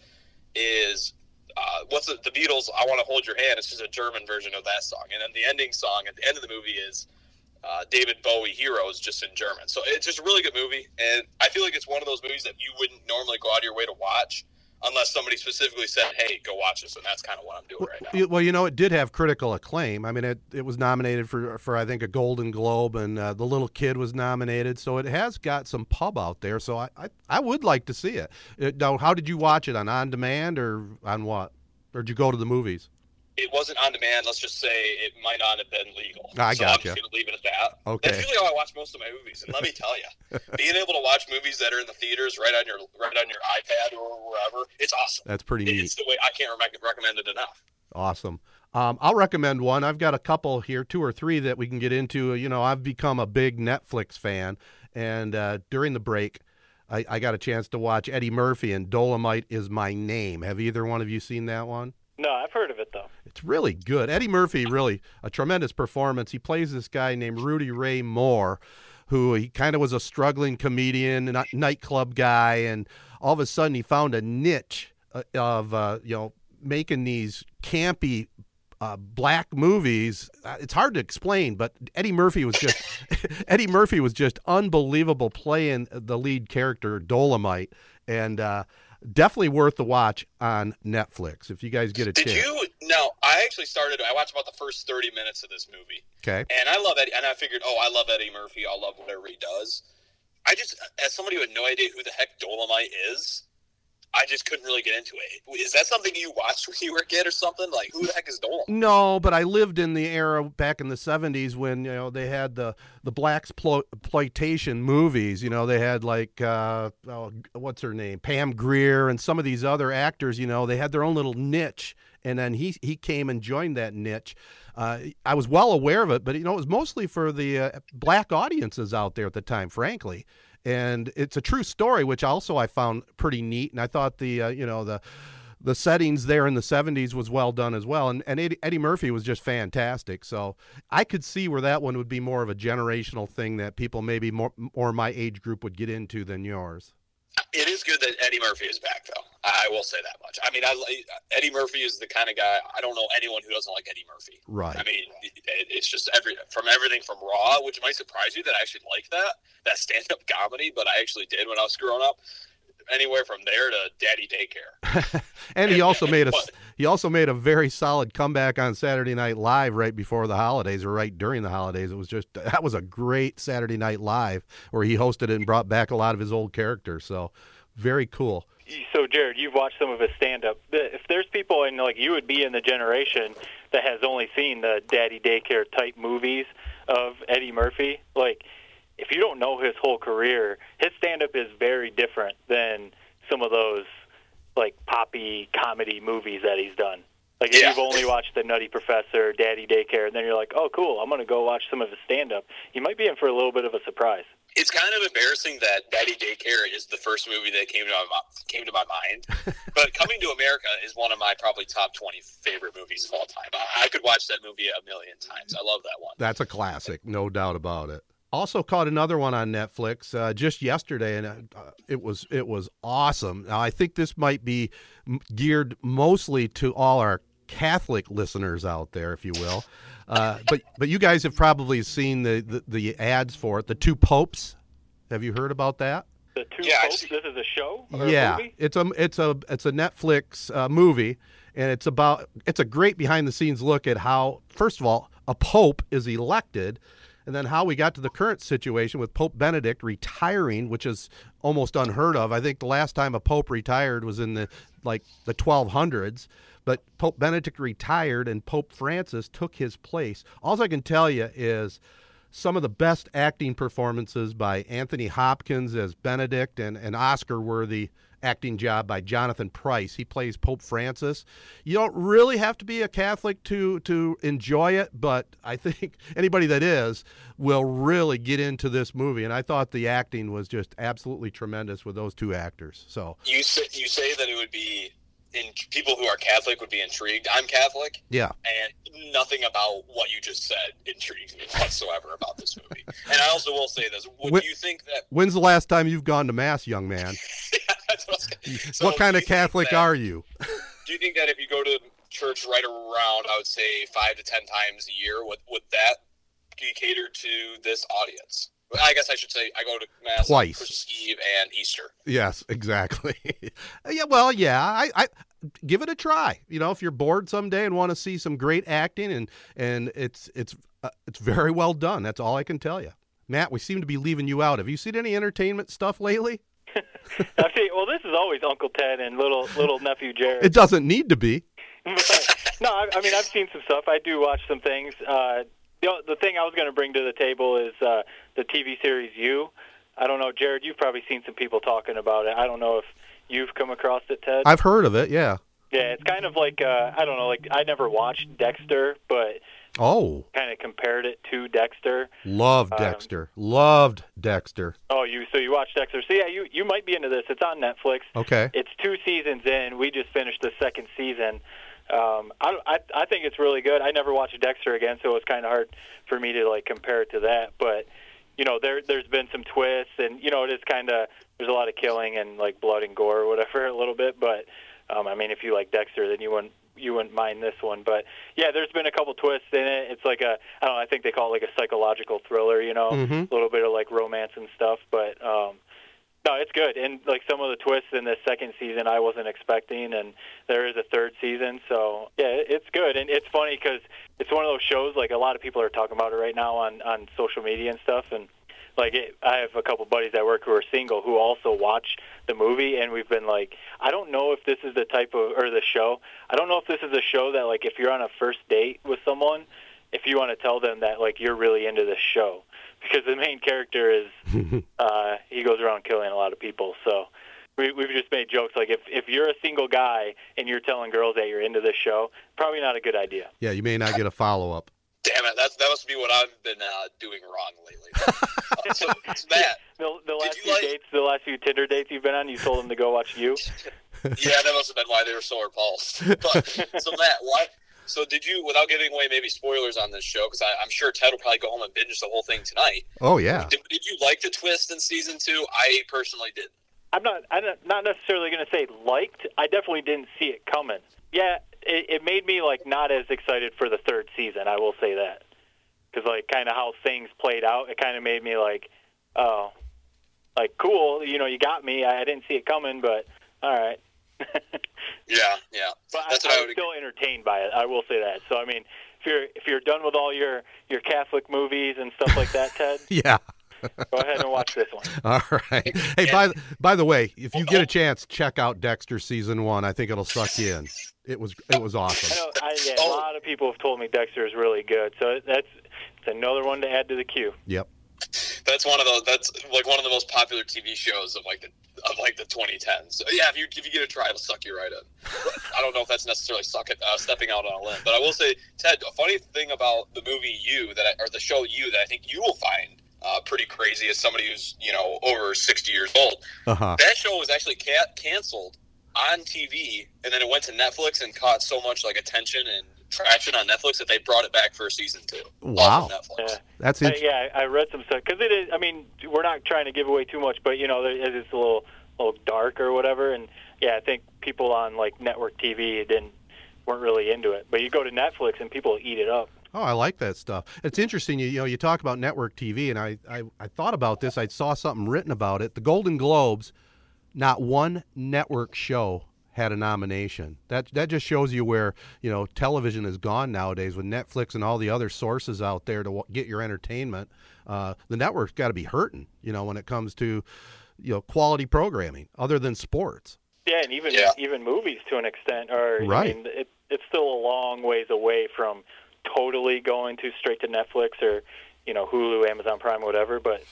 is uh, what's the, the Beatles? I want to hold your hand. It's just a German version of that song, and then the ending song at the end of the movie is uh, David Bowie "Heroes" just in German. So it's just a really good movie, and I feel like it's one of those movies that you wouldn't normally go out of your way to watch unless somebody specifically said, "Hey, go watch this," and that's kind of what I'm doing right now. Well, you know, it did have critical acclaim. I mean, it, it was nominated for for I think a Golden Globe, and uh, the little kid was nominated. So it has got some pub out there. So I I, I would like to see it. it. Now, how did you watch it on on demand or on what? Or did you go to the movies? It wasn't on demand. Let's just say it might not have been legal. I so I'm gotcha. just going to leave it at that. Okay. That's really how I watch most of my movies. And let me tell you, [laughs] being able to watch movies that are in the theaters right on your right on your iPad or wherever, it's awesome. That's pretty neat. It's the way I can't recommend it enough. Awesome. Um, I'll recommend one. I've got a couple here, two or three that we can get into. You know, I've become a big Netflix fan, and uh, during the break, I, I got a chance to watch Eddie Murphy and Dolomite is My Name. Have either one of you seen that one? No, I've heard of it though. It's really good. Eddie Murphy, really a tremendous performance. He plays this guy named Rudy Ray Moore, who he kind of was a struggling comedian, a nightclub guy, and all of a sudden he found a niche uh, of uh, you know making these campy. Uh, black movies. Uh, it's hard to explain, but Eddie Murphy was just [laughs] Eddie Murphy was just unbelievable playing the lead character Dolomite, and uh, definitely worth the watch on Netflix if you guys get a Did chance. you? I actually started. I watched about the first thirty minutes of this movie, Okay. and I love Eddie. And I figured, oh, I love Eddie Murphy. I love whatever he does. I just, as somebody who had no idea who the heck Dolomite is, I just couldn't really get into it. Is that something you watched when you were a kid or something? Like, who the heck is Dolomite? No, but I lived in the era back in the '70s when you know they had the the black exploitation movies. You know, they had like uh, oh, what's her name, Pam Grier, and some of these other actors. You know, they had their own little niche, and then he he came and joined that niche. Uh, I was well aware of it, but you know, it was mostly for the uh, black audiences out there at the time, frankly. And it's a true story, which also I found pretty neat. And I thought the uh, you know the the settings there in the 70s was well done as well and, and eddie, eddie murphy was just fantastic so i could see where that one would be more of a generational thing that people maybe more or my age group would get into than yours It is good that Eddie Murphy is back, though. I will say that much. I mean, I Eddie Murphy is the kind of guy. I don't know anyone who doesn't like Eddie Murphy. Right. I mean, it, it's just every from everything from Raw, which might surprise you that I actually like that that stand up comedy, but I actually did when I was growing up. Anywhere from there to Daddy Daycare. [laughs] and he also made a but- he also made a very solid comeback on Saturday Night Live right before the holidays or right during the holidays. It was just that was a great Saturday Night Live where he hosted it and brought back a lot of his old characters. So very cool. So, Jared, you've watched some of his stand-up. If there's people, and like you would be in the generation that has only seen the Daddy Daycare type movies of Eddie Murphy, like if you don't know his whole career, his stand-up is very different than some of those like poppy comedy movies that he's done. Like if Yeah. you've only watched The Nutty Professor, Daddy Daycare, and then you're like, oh, cool, I'm going to go watch some of his stand-up. You might be in for a little bit of a surprise. It's kind of embarrassing that Daddy Daycare is the first movie that came to my came to my mind. [laughs] but Coming to America is one of my probably top twenty favorite movies of all time. I, I could watch that movie a million times. I love that one. That's a classic, no doubt about it. Also caught another one on Netflix uh, just yesterday, and uh, it was it was awesome. Now I think this might be geared mostly to all our Catholic listeners out there, if you will. Uh, but but you guys have probably seen the, the the ads for it. The two popes. Have you heard about that? The Two Yeah, Popes, this is a show or yeah, a movie? it's a it's a it's a Netflix uh, movie, and it's about it's a great behind the scenes look at how first of all a pope is elected, and then how we got to the current situation with Pope Benedict retiring, which is almost unheard of. I think the last time a pope retired was in the like the 1200s, but Pope Benedict retired and Pope Francis took his place. All I can tell you is some of the best acting performances by Anthony Hopkins as Benedict and an Oscar worthy acting job by Jonathan Pryce. He plays Pope Francis. You don't really have to be a Catholic to to enjoy it, but I think [laughs] anybody that is will really get into this movie and I thought the acting was just absolutely tremendous with those two actors. So, You say you say that it would be in people who are Catholic would be intrigued. I'm Catholic, yeah. and nothing about what you just said intrigues me whatsoever about this movie. And I also will say this: Would Wh- you think that? When's the last time you've gone to mass, young man? [laughs] What, So what kind of Catholic that- are you? Do you think that if you go to church right around, I would say five to ten times a year, would would that be catered to this audience? I guess I should say I go to mass Twice. Christmas Eve and Easter. Yes, exactly. [laughs] yeah, well, yeah, I, I give it a try. You know, if you're bored someday and want to see some great acting and and it's it's uh, it's very well done. That's all I can tell you. Matt, we seem to be leaving you out. Have you seen any entertainment stuff lately? [laughs] I see. Well, this is always Uncle Ted and little little nephew Jared. It doesn't need to be. [laughs] no, I, I mean I've seen some stuff. I do watch some things. Uh, the the thing I was going to bring to the table is uh, the TV series You. I don't know, Jared. You've probably seen some people talking about it. I don't know if you've come across it, Ted. I've heard of it. Yeah. yeah, it's kind of like uh, I don't know. Like I never watched Dexter, but Oh, kind of compared it to Dexter. loved Um, Dexter. Loved Dexter. Oh, you so you watched Dexter? So yeah, you you might be into this. It's on Netflix. Okay. It's two seasons in. We just finished the second season. Um, I, I I think it's really good. I never watched Dexter again, so it was kind of hard for me to like compare it to that. But you know, there there's been some twists, and you know, it is kind of there's a lot of killing and like blood and gore or whatever [laughs] a little bit. But um, I mean, if you like Dexter, then you wouldn't you wouldn't mind this one. But yeah, there's been a couple twists in it. It's like a I don't know. I think they call it like a psychological thriller. You know, Mhm. a little bit of like romance and stuff. But um, no, it's good. And like some of the twists in the second season, I wasn't expecting, and there is a third season. So yeah, it's good. And it's funny because it's one of those shows. Like a lot of people are talking about it right now on on social media and stuff. And like it, I have a couple buddies at work who are single who also watch the movie, and we've been like, I don't know if this is the type of or the show. I don't know if this is a show that like if you're on a first date with someone, if you want to tell them that like you're really into this show because the main character is [laughs] uh, he goes around killing a lot of people. So we, we've just made jokes like if if you're a single guy and you're telling girls that you're into this show, probably not a good idea. Yeah, you may not get a follow up. Damn it, that's that must be what I've been uh, doing wrong lately. [laughs] Uh, so, so Matt, [laughs] The, the last few like- dates, the last few Tinder dates you've been on, you told them to go watch you. [laughs] yeah, that must have been why they were so repulsed. But so Matt, why? So did you, without giving away maybe spoilers on this show, because I'm sure Ted will probably go home and binge the whole thing tonight. Oh yeah. Did, did you like the twist in season two? I personally didn't. I'm not. I'm not- not necessarily going to say liked. I definitely didn't see it coming. Yeah, it, it made me like not as excited for the third season. I will say that because like kind of how things played out, it kind of made me like, oh, like cool. You know, you got me. I, I didn't see it coming, but all right. [laughs] Yeah, yeah. But That's I, what I I'm would. still entertained by it. I will say that. So I mean, if you're if you're done with all your your Catholic movies and stuff like that, Ted, [laughs] Yeah. Go ahead and watch this one. [laughs] All right. Hey, by by the way, if you get a chance, check out Dexter season one. I think it'll suck you in. It was it was I awesome. know, I, yeah, a lot of people have told me Dexter is really good, so that's it's another one to add to the queue. Yep. That's one of those. That's like one of the most popular TV shows of like the of like the 2010s. So, yeah, if you if you get a try, it'll suck you right in. I don't know if that's necessarily suck it, uh, stepping out on a limb, but I will say, Ted, a funny thing about the movie You that I, or the show You that I think you will find uh, pretty crazy as somebody who's you know over 60 years old. Uh-huh. That show was actually ca- canceled on TV, and then it went to Netflix and caught so much like attention and traction on Netflix that they brought it back for a season two. Wow. Netflix. Yeah. That's Uh, int- yeah, I I read some stuff because it is. I mean, we're not trying to give away too much, but you know, there- it's a little, little dark or whatever. And yeah, I think people on like network TV didn't weren't really into it. But you go to Netflix and people eat it up. Oh, I like that stuff. It's interesting. You, you know, you talk about network TV, and I, I, I thought about this. I saw something written about it. The Golden Globes, not one network show had a nomination. That that just shows you where you know television is gone nowadays with Netflix and all the other sources out there to w- get your entertainment. Uh, the network's got to be hurting, you know, when it comes to you know quality programming other than sports. Yeah, and even Yeah. even movies to an extent are. Right. I mean, it, it's still a long ways away from totally going to straight to Netflix or you know Hulu, Amazon Prime, whatever. But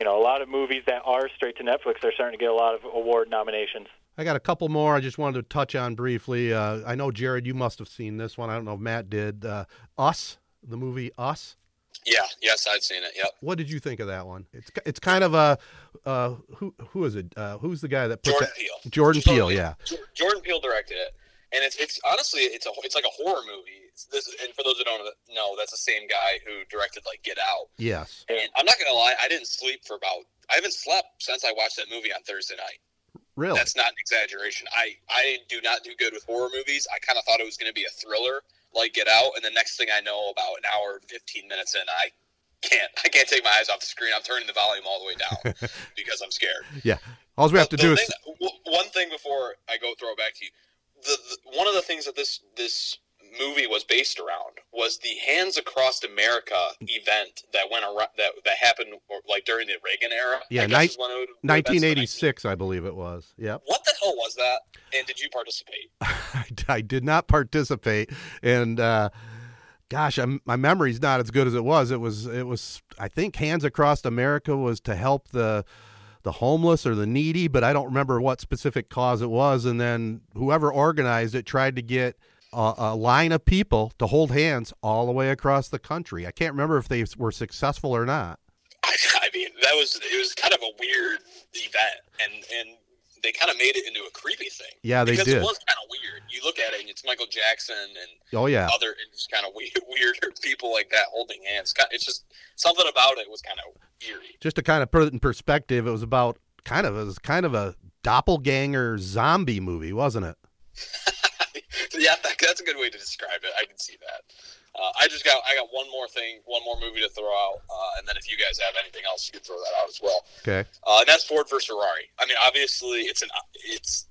you know, a lot of movies that are straight to Netflix are starting to get a lot of award nominations. I got a couple more I just wanted to touch on briefly. Uh, I know, Jared, you must have seen this one. I don't know if Matt did. Uh, Us, the movie Us. Yeah, yes, I'd seen it. Yep. What did you think of that one? It's it's kind of a uh, who who is it? Uh, who's the guy that put Jordan that? Peele. Jordan Peele, yeah. Jordan Peele directed it, and it's it's honestly it's a it's like a horror movie. It's this and for those who don't know, that's the same guy who directed like Get Out. Yes. And I'm not gonna lie, I didn't sleep for about I haven't slept since I watched that movie on Thursday night. Really? That's not an exaggeration. I I do not do good with horror movies. I kind of thought it was gonna be a thriller like Get Out, and the next thing I know, about an hour and 15 minutes in, I can't I can't take my eyes off the screen. I'm turning the volume all the way down [laughs] because I'm scared. yeah. All we have to do thing- is one thing before I go throw it back to you. The, the one of the things that this this movie was based around was the Hands Across America event that went around that that happened or, like during the Reagan era. Yeah, ni- guess is when it would- that's the 1986, I believe it was. 19 What the hell was that? And did you participate? [laughs] I, I did not participate, and uh, gosh, I'm, my memory's not as good as it was. It was it was I think Hands Across America was to help the the homeless or the needy, but I don't remember what specific cause it was. And then whoever organized it tried to get a, a line of people to hold hands all the way across the country. I can't remember if they were successful or not. I, [laughs] I mean, that was it was kind of a weird event, and and they kind of made it into a creepy thing. Yeah, they because did. it was kind of weird. You look at it, and it's Michael Jackson and Oh yeah, other and just kind of [laughs] weird, weirder people like that holding hands. It's just something about it was kind of eerie. just to kind of put it in perspective, it was about kind of it was kind of a doppelganger zombie movie, wasn't it? [laughs] yeah, that, that's a good way to describe it. I can see that. Uh, I just got I got one more thing, one more movie to throw out, uh, and then if you guys have anything else, you can throw that out as well. Okay. Uh, and that's Ford versus Ferrari. I mean, obviously, it's an it's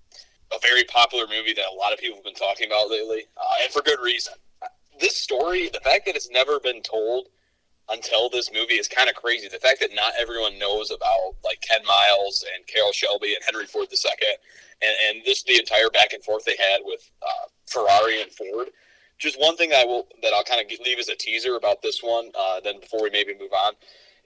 a very popular movie that a lot of people have been talking about lately, uh, and for good reason. This story, the fact that it's never been told until this movie is kind of crazy. The fact that not everyone knows about like Ken Miles and Carroll Shelby and Henry Ford II, and and this the entire back and forth they had with uh, Ferrari and Ford. Just one thing that I will that I'll kind of leave as a teaser about this one. Uh, then before we maybe move on,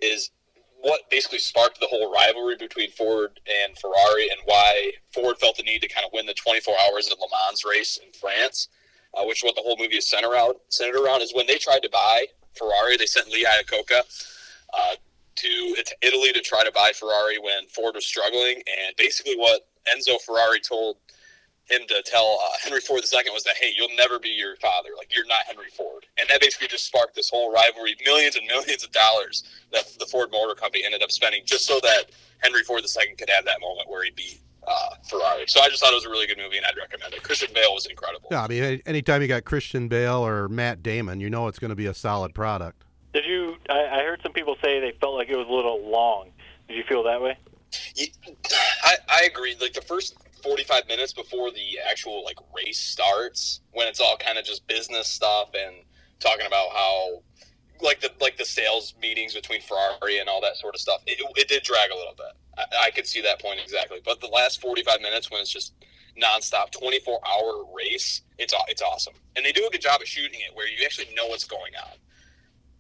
is what basically sparked the whole rivalry between Ford and Ferrari, and why Ford felt the need to kind of win the 24 hours of Le Mans race in France, uh, which is what the whole movie is centered around. Centered around is when they tried to buy Ferrari, they sent Lee Iacocca uh, to Italy to try to buy Ferrari when Ford was struggling, and basically what Enzo Ferrari told him to tell uh, Henry Ford II was that, hey, you'll never be your father. Like, you're not Henry Ford. And that basically just sparked this whole rivalry, millions and millions of dollars that the Ford Motor Company ended up spending just so that Henry Ford II could have that moment where he beat uh, Ferrari. So I just thought it was a really good movie, and I'd recommend it. Christian Bale was incredible. Yeah, I mean, anytime you got Christian Bale or Matt Damon, you know it's going to be a solid product. Did you? I, I heard some people say they felt like it was a little long. Did you feel that way? Yeah, [sighs] I, I agree. Like the first 45 minutes before the actual like race starts, when it's all kind of just business stuff and talking about how like the like the sales meetings between Ferrari and all that sort of stuff, it, it did drag a little bit. I, I could see that point exactly. But the last 45 minutes when it's just nonstop 24 hour race, it's it's awesome. And they do a good job of shooting it where you actually know what's going on.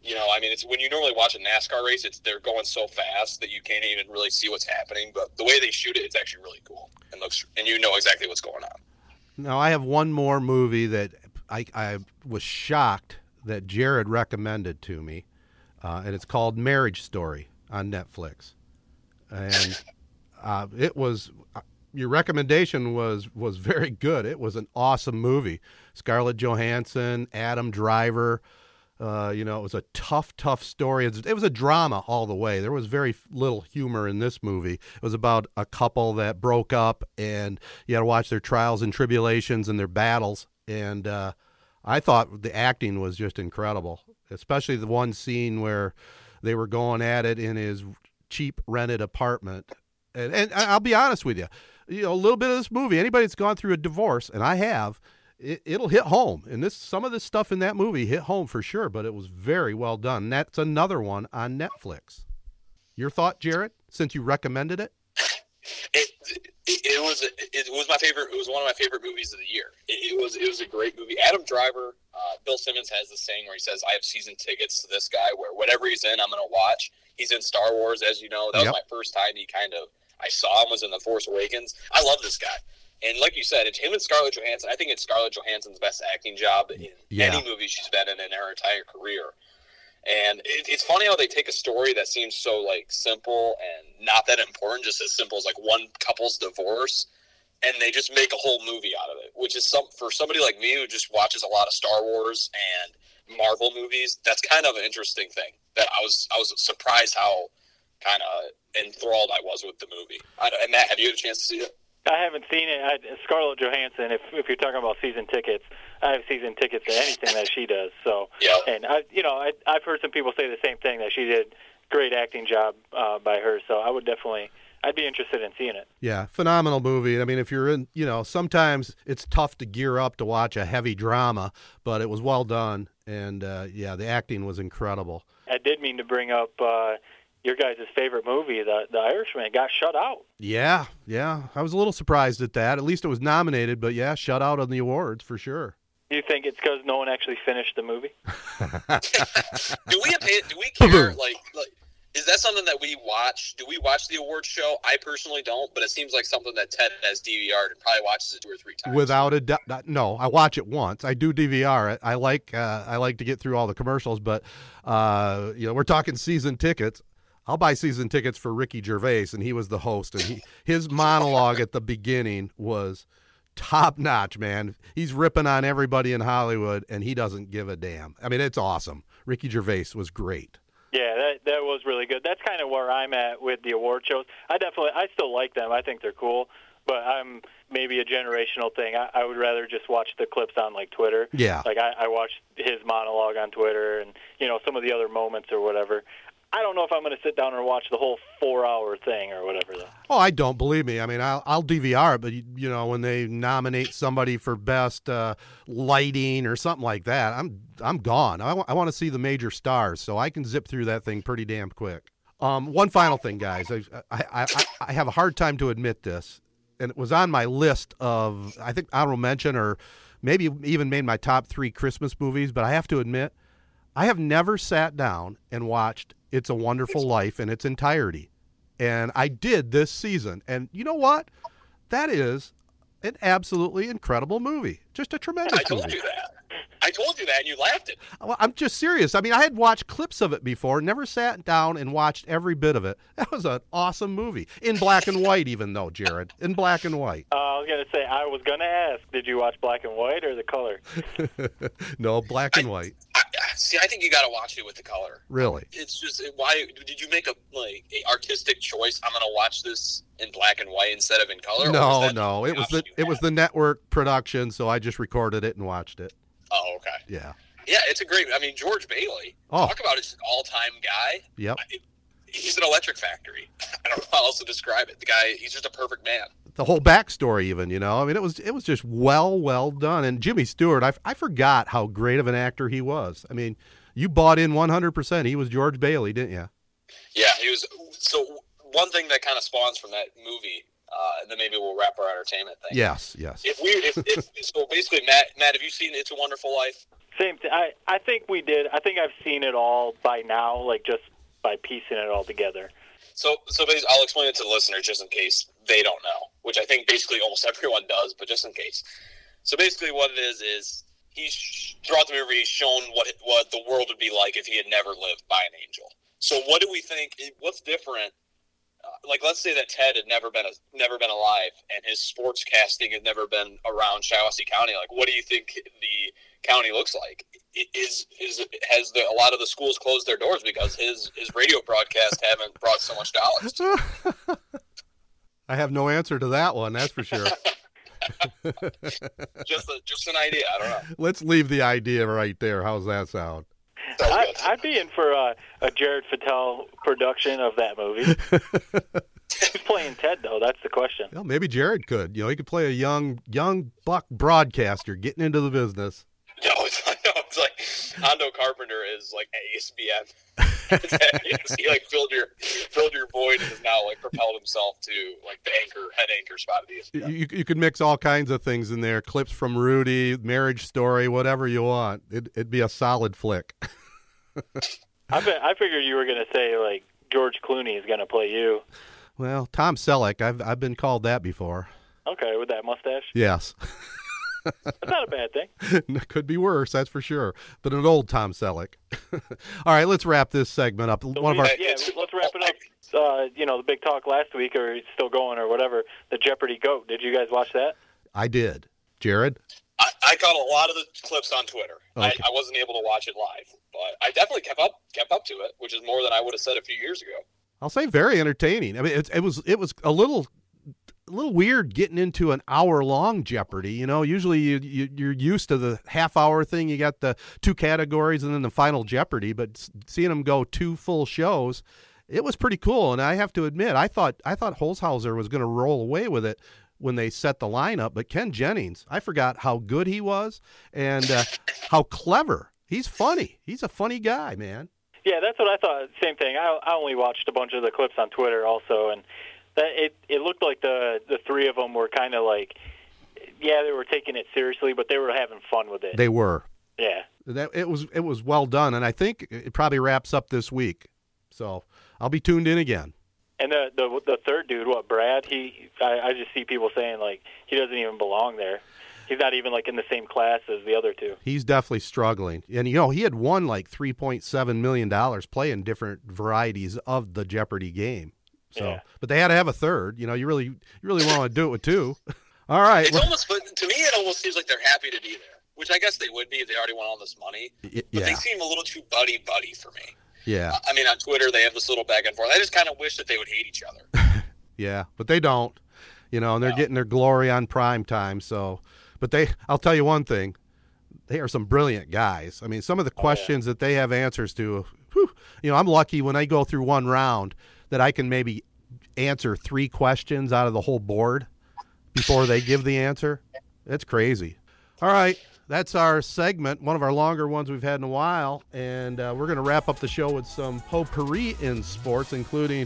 You know, I mean, it's when you normally watch a NASCAR race, it's they're going so fast that you can't even really see what's happening. But the way they shoot it, it's actually really cool and looks, and you know exactly what's going on. Now I have one more movie that I, I was shocked that Jared recommended to me, uh, and it's called Marriage Story on Netflix, and [laughs] uh, it was uh, your recommendation was was very good. It was an awesome movie. Scarlett Johansson, Adam Driver. Uh, you know, it was a tough, tough story. It was a drama all the way. There was very little humor in this movie. It was about a couple that broke up, and you had to watch their trials and tribulations and their battles. And uh, I thought the acting was just incredible, especially the one scene where they were going at it in his cheap rented apartment. And, and I'll be honest with you, you know, a little bit of this movie. Anybody that's gone through a divorce, and I have, it, will hit home. And this, some of this stuff in that movie hit home for sure. But it was very well done. That's another one on Netflix. Your thought, Jared? Since you recommended it. It, it, it was it was my favorite. It was one of my favorite movies of the year. It, it was it was a great movie. Adam Driver, uh, Bill Simmons has this saying where he says, "I have season tickets to this guy. Where whatever he's in, I'm going to watch." He's in Star Wars, as you know. That yep. was my first time he kind of I saw him was in The Force Awakens. I love this guy. And like you said, it's him and Scarlett Johansson. I think it's Scarlett Johansson's best acting job in yeah. any movie she's been in in her entire career. And it, it's funny how they take a story that seems so like simple and not that important, just as simple as like one couple's divorce, and they just make a whole movie out of it. Which is some for somebody like me who just watches a lot of Star Wars and Marvel movies. That's kind of an interesting thing. That I was I was surprised how kind of enthralled I was with the movie. I, and Matt, have you had a chance to see it? I haven't seen it. I, Scarlett Johansson. If if you're talking about season tickets, I have season tickets to anything that she does. So, yeah. And I, you know, I, I've heard some people say the same thing that she did great acting job uh, by her. So I would definitely. I'd be interested in seeing it. Yeah, phenomenal movie. I mean, if you're in, you know, sometimes it's tough to gear up to watch a heavy drama, but it was well done, and uh, yeah, the acting was incredible. I did mean to bring up. Uh, your guys' favorite movie, the the Irishman, got shut out. Yeah, yeah. I was a little surprised at that. At least it was nominated, but yeah, shut out on the awards for sure. Do you think it's because no one actually finished the movie? [laughs] do we do we care? like, like, is that something that we watch? Do we watch the awards show? I personally don't, but it seems like something that Ted has DVR'd and probably watches it two or three times. Without a doubt, no. I watch it once. I do DVR it. I like uh, I like to get through all the commercials, but uh, you know, we're talking season tickets. I'll buy season tickets for Ricky Gervais, and he was the host, and he his monologue at the beginning was top notch, man. He's ripping on everybody in Hollywood, and he doesn't give a damn. I mean, it's awesome. Ricky Gervais was great. Yeah, that that was really good. That's kind of where I'm at with the award shows. I definitely, I still like them. I think they're cool, but I'm maybe a generational thing. I, I would rather just watch the clips on like Twitter. Yeah, like I, I watched his monologue on Twitter, and you know some of the other moments or whatever. I don't know if I'm going to sit down and watch the whole four-hour thing or whatever. Though. Oh, I don't believe me. I mean, I'll, I'll DVR it, but you know, when they nominate somebody for best uh, lighting or something like that, I'm I'm gone. I, w- I want to see the major stars, so I can zip through that thing pretty damn quick. Um, one final thing, guys. I, I, I, I have a hard time to admit this, and it was on my list of I think honorable mention or maybe even made my top three Christmas movies. But I have to admit, I have never sat down and watched it's a Wonderful Life in its entirety. And I did this season. And you know what? That is an absolutely incredible movie. Just a tremendous I told movie. you that. I told you that, and you laughed at me. Well, I'm just serious. I mean, I had watched clips of it before, never sat down and watched every bit of it. [laughs] That was an awesome movie in black and white, even though Jared in black and white. Uh, I was gonna say, I was gonna ask, did you watch black and white or the color? [laughs] no, black and I, white. I, see, I think you got to watch it with the color. Really? It's just why did you make a like a artistic choice? I'm gonna watch this in black and white instead of in color. No, no, it was the it was the network production, so I just recorded it and watched it. Oh, okay. Yeah. Yeah, it's a great. I mean, George Bailey. Oh. Talk about his all-time guy. Yep. he's an electric factory. [laughs] I don't know how else to describe it. The guy, he's just a perfect man. The whole backstory, even you know, I mean, it was it was just well, well done. And Jimmy Stewart, I, I forgot how great of an actor he was. I mean, you bought in one hundred percent. He was George Bailey, didn't you? Yeah, he was. So one thing that kind of spawns from that movie uh, and then maybe we'll wrap our entertainment thing. Yes, yes. If we, if, if [laughs] so, basically, Matt, Matt, have you seen "It's a Wonderful Life"? Same thing. I I think we did. I think I've seen it all by now, like just by piecing it all together. So, so basically, I'll explain it to the listeners just in case they don't know, which I think basically almost [laughs] everyone does, but just in case. So basically, what it is is he's throughout the movie he's shown what it, what the world would be like if he had never lived by an angel. So, what do we think? What's different? Like, let's say that Ted had never been a, never been alive, and his sports casting had never been around Shiawassee County. Like, what do you think the county looks like? Is is has the, a lot of the schools closed their doors because his his radio broadcast haven't brought so much dollars? [laughs] I have no answer to that one. That's for sure. [laughs] [laughs] just a, just an idea. I don't know. Let's leave the idea right there. How's that sound? I, I'd be in for a, a Jared Fattel production of that movie. [laughs] Who's playing Ted though? That's the question. Well, maybe Jared could. You know, he could play a young young buck broadcaster getting into the business. [laughs] No, it's, no, it's like Hondo Carpenter is like ASBN. [laughs] [laughs] he like filled your filled your void and has now like propelled himself to like the anchor head anchor spot of the ESPN. You, you could mix all kinds of things in there, clips from Rudy, marriage story, whatever you want. It, it'd be a solid flick. [laughs] I bet, I figured you were going to say like George Clooney is going to play you. Well, Tom Selleck, I've I've been called that before. Okay, with that mustache. Yes. [laughs] That's not a bad thing. [laughs] Could be worse, that's for sure. But an old Tom Selleck. [laughs] All right, let's wrap this segment up. One of our yeah, let's wrap it up. Uh, you know, the big talk last week, or it's still going, or whatever. The Jeopardy goat. Did you guys watch that? I did. Jared. I, I caught a lot of the clips on Twitter. Okay. I, I wasn't able to watch it live, but I definitely kept up kept up to it, which is more than I would have said a few years ago. I'll say very entertaining. I mean, it, it was it was a little a little weird getting into an hour long Jeopardy. You know, usually you, you you're used to the half hour thing. You got the two categories and then the final Jeopardy. But seeing them go two full shows, it was pretty cool. And I have to admit, I thought I thought Holzhauer was going to roll away with it when they set the lineup. But Ken Jennings, I forgot how good he was and uh, [laughs] how clever. He's funny. He's a funny guy, man. Yeah, that's what I thought. Same thing. I, I only watched a bunch of the clips on Twitter also, and that it it looked like the the three of them were kind of like, yeah, they were taking it seriously, but they were having fun with it. They were. yeah. that it was it was well done, and I think it probably wraps up this week. So I'll be tuned in again. And the the the third dude, what Brad? He I, I just see people saying like he doesn't even belong there. He's not even like in the same class as the other two. He's definitely struggling, and you know he had won like three point seven million dollars playing different varieties of the Jeopardy game. So, Yeah. but they had to have a third. You know, you really you really want to do it with two. [laughs] All right, It's well, almost, but to me, it almost seems like they're happy to be there, which I guess they would be if they already won all this money. y- But yeah, they seem a little too buddy buddy for me. yeah, I mean, on Twitter they have this little back and forth. I just kind of wish that they would hate each other. [laughs] yeah, but they don't. You know, and they're No. getting their glory on prime time. So, but they, I'll tell you one thing, they are some brilliant guys. I mean, some of the oh, questions that they have answers to, whew, you know, I'm lucky when I go through one round that I can maybe answer three questions out of the whole board before they give the answer. It's crazy. All right. That's our segment, one of our longer ones we've had in a while. And uh, we're going to wrap up the show with some potpourri in sports, including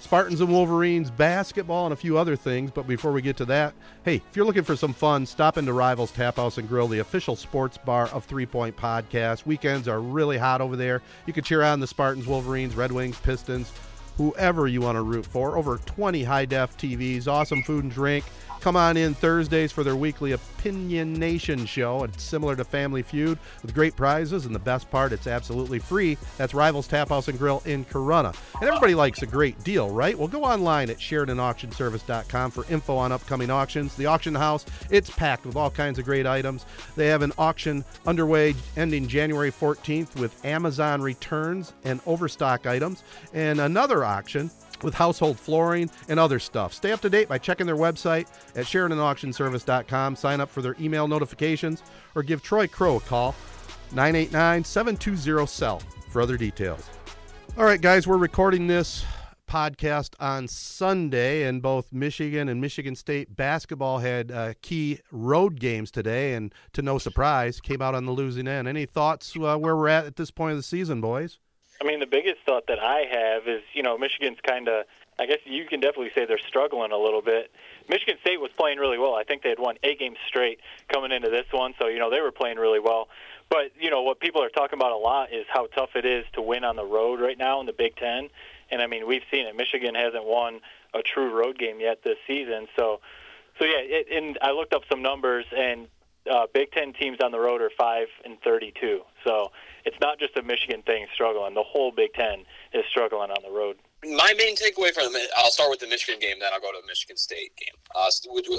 Spartans and Wolverines basketball and a few other things. But before we get to that, hey, if you're looking for some fun, stop into Rivals Tap House and Grill, the official sports bar of Three Point Podcast. Weekends are really hot over there. You can cheer on the Spartans, Wolverines, Red Wings, Pistons, whoever you want to root for. Over 20 high def TVs, awesome food and drink. Come on in Thursdays for their weekly Opinionation show. It's similar to Family Feud with great prizes, and the best part, it's absolutely free. That's Rivals Tap House and Grill in Corunna. And everybody likes a great deal, right? Well, go online at SheridanAuctionService.com for info on upcoming auctions. The auction house, it's packed with all kinds of great items. They have an auction underway ending January 14th with Amazon returns and overstock items, and another auction with household flooring and other stuff. Stay up to date by checking their website at SheridanAuctionService.com. Sign up for their email notifications or give Troy Crow a call, 989 720 CELL, for other details. All right, guys, we're recording this podcast on Sunday, and both Michigan and Michigan State basketball had uh, key road games today, and to no surprise, came out on the losing end. Any thoughts uh, where we're at at this point of the season, boys? I mean, the biggest thought that I have is, you know, Michigan's kind of I guess you can definitely say they're struggling a little bit. Michigan State was playing really well. I think they had won eight games straight coming into this one, so you know they were playing really well. But you know what people are talking about a lot is how tough it is to win on the road right now in the Big Ten. And I mean we've seen it. Michigan hasn't won a true road game yet this season. So, so yeah. It, and I looked up some numbers, and uh, Big Ten teams on the road are five and thirty-two. So it's not just a Michigan thing struggling. The whole Big Ten is struggling on the road my main takeaway from the I'll start with the Michigan game, then I'll go to the Michigan State game. Uh,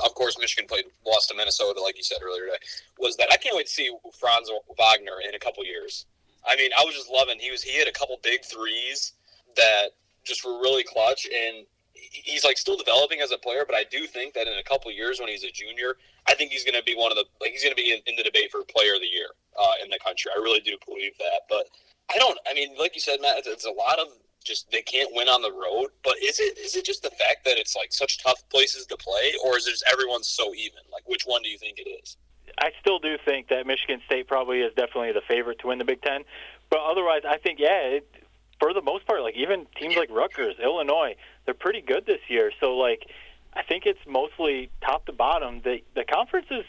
of course, Michigan played lost to Minnesota, like you said earlier today. Was that I can't wait to see Franz Wagner in a couple years. I mean, I was just loving. He was he had a couple big threes that just were really clutch, and he's like still developing as a player. But I do think that in a couple years, when he's a junior, I think he's going to be one of the like he's going to be in, in, the debate for Player of the Year uh, in the country. I really do believe that, but. I don't. I mean, like you said, Matt, it's, it's a lot of just they can't win on the road. But is it is it just the fact that it's like such tough places to play, or is it just everyone's so even? Like, which one do you think it is? I still do think that Michigan State probably is definitely the favorite to win the Big Ten. But otherwise, I think yeah, it, for the most part, like even teams like Rutgers, Illinois, they're pretty good this year. So like, I think it's mostly top to bottom. The the conference is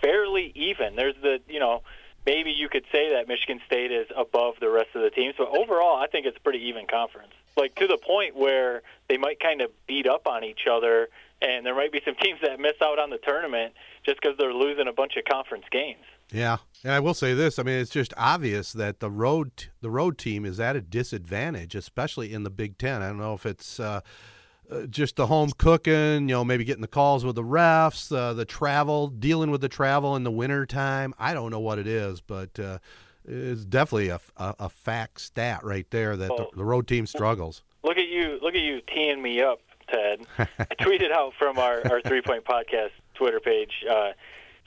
fairly even. There's the you know maybe you could say that Michigan State is above the rest of the teams, but overall, I think it's a pretty even conference. Like to the point where they might kind of beat up on each other, and there might be some teams that miss out on the tournament just because they're losing a bunch of conference games. Yeah, and I will say this: I mean, it's just obvious that the road the road team is at a disadvantage, especially in the Big Ten. I don't know if it's. Uh, uh, just the home cooking, you know, maybe getting the calls with the refs, uh, the travel, dealing with the travel in the winter time. I don't know what it is, but uh, it's definitely a, a, a, fact stat right there that well, the, the, road team struggles. Look at you, look at you teeing me up, Ted. [laughs] I tweeted out from our, our three point podcast Twitter page uh,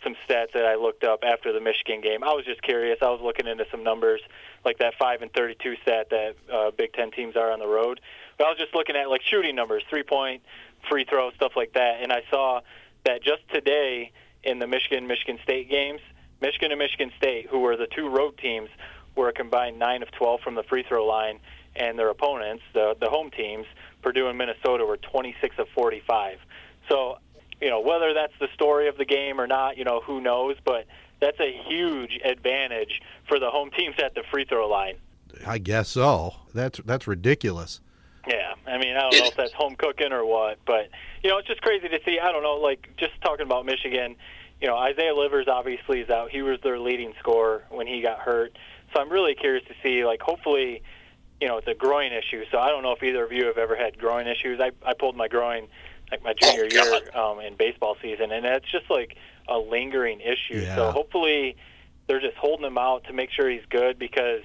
some stats that I looked up after the Michigan game. I was just curious. I was looking into some numbers, like that five and thirty-two stat that uh, Big Ten teams are on the road. But I was just looking at like shooting numbers, three point, free throw, stuff like that, and I saw that just today in the Michigan Michigan State games, Michigan and Michigan State, who were the two road teams, were a combined nine of twelve from the free throw line, and their opponents, the the home teams, Purdue and Minnesota, were twenty six of forty five. So, you know, whether that's the story of the game or not, you know, who knows, but that's a huge advantage for the home [laughs] teams at the free throw line. I guess so. That's that's ridiculous. Yeah, I mean, I don't know if that's home cooking or what, but you know, it's just crazy to see. I don't know, like just talking about Michigan. You know, Isaiah Livers obviously is out. He was their leading scorer when he got hurt. So I'm really curious to see, like, hopefully, you know, it's a groin issue. So I don't know if either of you have ever had groin issues. I I pulled my groin like my junior oh, year um, in baseball season, and it's just like a lingering issue. Yeah. So hopefully, they're just holding him out to make sure he's good because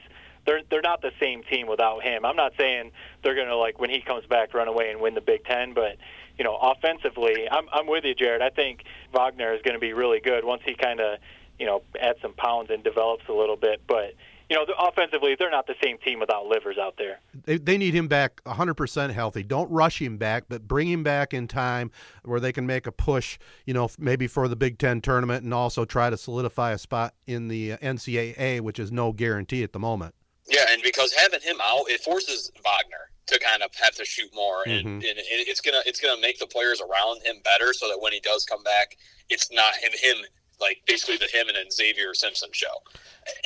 they're they're not the same team without him. I'm not saying they're going to like when he comes back run away and win the Big Ten, but you know, offensively, I'm I'm with you, Jared. I think Wagner is going to be really good once he kind of you know adds some pounds and develops a little bit, but you know, offensively, they're not the same team without Livers out there. They, they need him back 100% healthy. Don't rush him back, but bring him back in time where they can make a push, you know, maybe for the Big Ten tournament and also try to solidify a spot in the NCAA, which is no guarantee at the moment. Yeah, and because having him out, it forces Wagner to kind of have to shoot more, and, mm-hmm. and it's gonna it's gonna make the players around him better, so that when he does come back, it's not him him like basically the him and then Xavier Simpson show.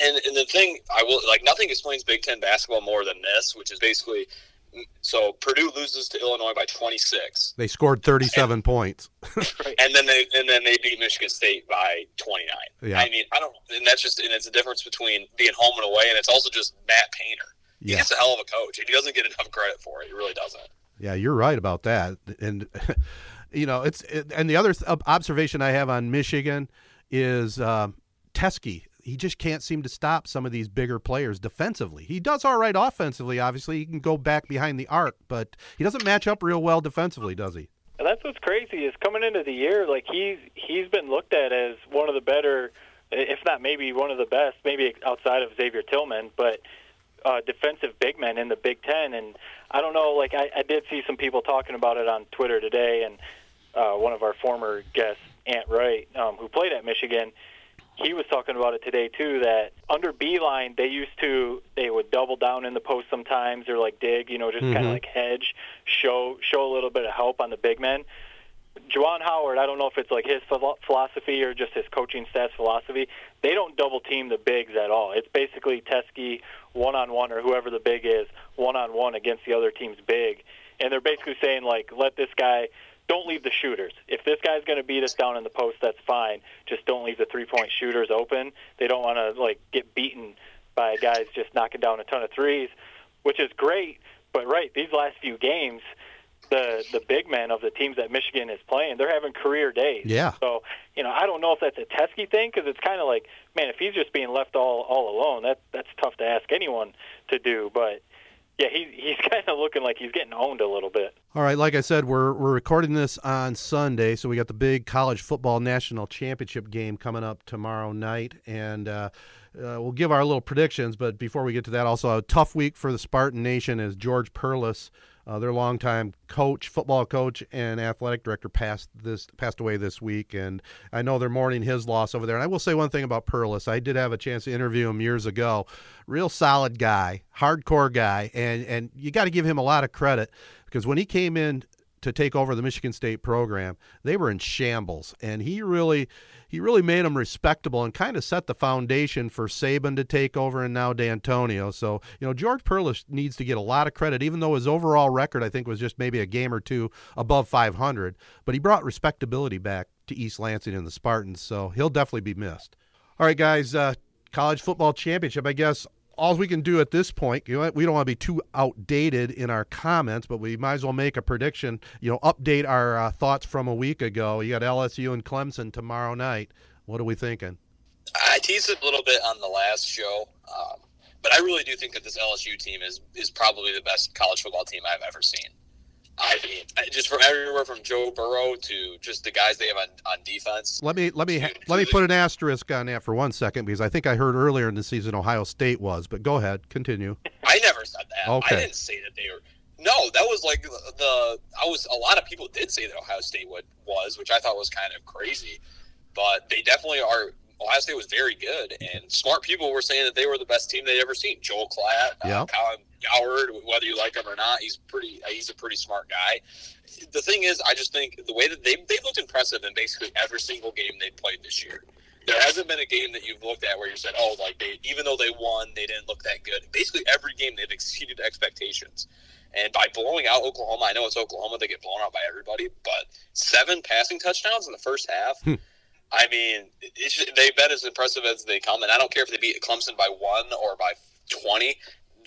And and the thing I will like nothing explains Big Ten basketball more than this, which is basically so Purdue loses to Illinois by 26. They scored 37 and, points. [laughs] and then they and then they beat Michigan State by 29. Yeah. I mean, I don't and that's just and it's a difference between being home and away and it's also just Matt Painter. He yeah. a hell of a coach and he doesn't get enough credit for it. He really doesn't. Yeah, you're right about that. And [laughs] you know, it's it, and the other observation I have on Michigan is uh, Teske he just can't seem to stop some of these bigger players defensively. He does all right offensively, obviously. He can go back behind the arc, but he doesn't match up real well defensively, does he? And that's what's crazy is coming into the year, like he's he's been looked at as one of the better, if not maybe one of the best, maybe outside of Xavier Tillman, but uh, defensive big men in the Big Ten. And I don't know, like I, I did see some people talking about it on Twitter today, and uh, one of our former guests, Ant Wright, um, who played at Michigan he was talking about it today too. That under Beilein, they used to they would double down in the post sometimes or like dig, you know, just kind of like hedge, show show a little bit of help on the big men. Juwan Howard, I don't know if it's like his philosophy or just his coaching staff's philosophy. They don't double team the bigs at all. It's basically Teske one on one or whoever the big is one on one against the other team's big, and they're basically saying like, let this guy. Don't leave the shooters. If this guy's going to beat us down in the post, that's fine. Just don't leave the three-point shooters open. They don't want to like get beaten by guys just knocking down a ton of threes, which is great. But right, these last few games, the the big men of the teams that Michigan is playing, they're having career days. Yeah. So you know, I don't know if that's a Teske thing because it's kind of like, man, if he's just being left all all alone, that that's tough to ask anyone to do. But yeah, he he's [laughs] kind of looking like he's getting owned a little bit. All right, like I said, we're we're recording this on Sunday, so we got the big college football national championship game coming up tomorrow night, and uh, uh, we'll give our little predictions. But before we get to that, also a tough week for the Spartan Nation as George Perles, uh, their longtime coach, football coach, and athletic director, passed this passed away this week, and I know they're mourning his loss over there. And I will say one thing about Perles: I did have a chance to interview him years ago. Real solid guy, hardcore guy, and and you got to give him a lot of credit because when he came in to take over the Michigan State program, they were in shambles, and he really he really made them respectable and kind of set the foundation for Saban to take over and now D'Antonio. So you know George Perles needs to get a lot of credit, even though his overall record I think was just maybe a game or two above 500, but he brought respectability back to East Lansing and the Spartans, so he'll definitely be missed. All right, guys, uh, college football championship. I guess all we can do at this point, you know, we don't want to be too outdated in our comments, but we might as well make a prediction. You know, update our uh, thoughts from a week ago. You got LSU and Clemson tomorrow night. What are we thinking? I teased it a little bit on the last show, um, but I really do think that this LSU team is is probably the best college football team I've ever seen. I mean, just from everywhere from Joe Burrow to just the guys they have on, on defense. Let me let me let me put an asterisk on that for one second because I think I heard earlier in the season Ohio State was, but go ahead, continue. I never said that. Okay. I didn't say that they were. No, that was like the, the I was a lot of people did say that Ohio State would was, which I thought was kind of crazy, but they definitely are. Ohio State was very good, and smart people were saying that they were the best team they'd ever seen. Joel Klatt, Yeah. uh, Colin Cowherd, whether you like him or not, he's pretty. uh, He's a pretty smart guy. The thing is, I just think the way that they they looked impressive in basically every single game they played this year. There hasn't been a game that you've looked at where you said, "Oh, like they even though they won, they didn't look that good." Basically, every game they've exceeded expectations. And by blowing out Oklahoma, I know it's Oklahoma; they get blown out by everybody. But seven passing touchdowns in the first half. I mean, they've been as impressive as they come, and I don't care if they beat Clemson by one or by twenty.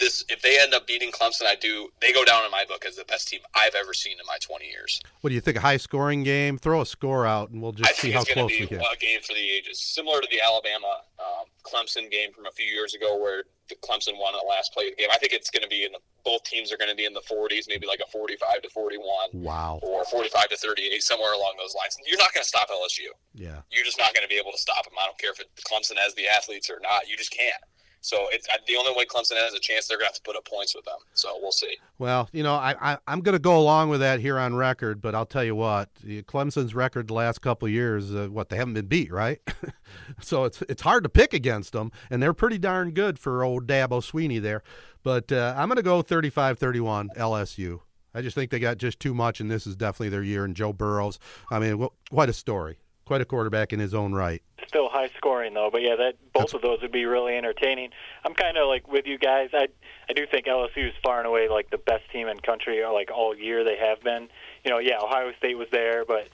This, if they end up beating Clemson, I do. They go down in my book as the best team I've ever seen in my twenty years. What do you think? A high scoring game? Throw a score out, and we'll just see how close we get. I think how it's going close to we be get. a game for the ages, similar to the Alabama um, Clemson game from a few years ago, where the Clemson won the last play of the game. I think it's going to be in the both teams are going to be in the 40s, maybe like a 45 to 41 Wow. or 45 to 38, somewhere along those lines. You're not going to stop LSU. Yeah. You're just not going to be able to stop them. I don't care if it, Clemson has the athletes or not. You just can't. So it's the only way Clemson has a chance. They're going to have to put up points with them. So we'll see. Well, you know, I, I I'm going to go along with that here on record, but I'll tell you what, Clemson's record the last couple years, uh, what they haven't been beat, right? [laughs] so it's it's hard to pick against them, and they're pretty darn good for old Dabo Swinney there. But uh, I'm going to go 35-31 LSU. I just think they got just too much, and this is definitely their year. And Joe Burrows, I mean, quite a story, quite a quarterback in his own right. Still high scoring though, but yeah, that both of those would be really entertaining. I'm kind of like with you guys. I I do think LSU is far and away like the best team in country, or like all year they have been. You know, yeah, Ohio State was there, but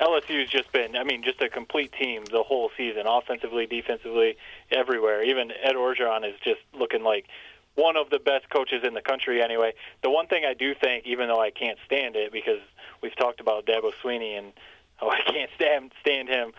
LSU's just been, I mean, just a complete team the whole season, offensively, defensively, everywhere. Even Ed Orgeron is just looking like one of the best coaches in the country anyway. The one thing I do think, even though I can't stand it because we've talked about Dabo Swinney and oh, I can't stand stand him.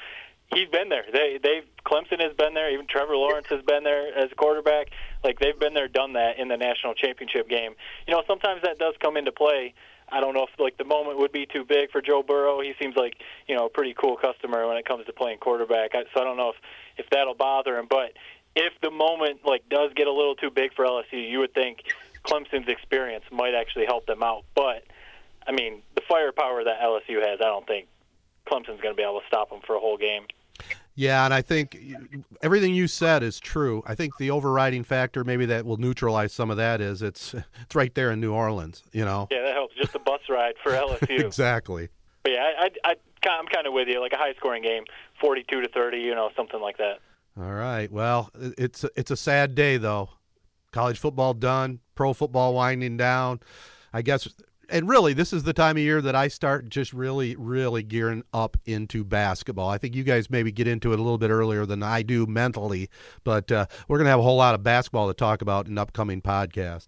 He's been there. They they've Clemson has been there. Even Trevor Lawrence has been there as a quarterback. Like they've been there, done that in the national championship game. You know, sometimes that does come into play. I don't know if like the moment would be too big for Joe Burrow. He seems like you know a pretty cool customer when it comes to playing quarterback. I, so I don't know if if that'll bother him. But if the moment like does get a little too big for LSU, you would think Clemson's experience might actually help them out. But I mean, the firepower that LSU has, I don't think Clemson's going to be able to stop them for a whole game. Yeah, and I think everything you said is true. I think the overriding factor, maybe that will neutralize some of that, is it's [laughs] it's right there in New Orleans. You know. Yeah, that helps. Just a bus ride for [laughs] LSU. exactly. But yeah, I, I, I, I'm kind of with you. Like a high scoring game, 42 to 30, you know, something like that. All right. Well, it's it's a sad day though. College football done, pro football winding down. I guess and really, this is the time of year that I start just really, really gearing up into basketball. I think you guys maybe get into it a little bit earlier than I do mentally, but uh, we're going to have a whole lot of basketball to talk about in an upcoming podcast.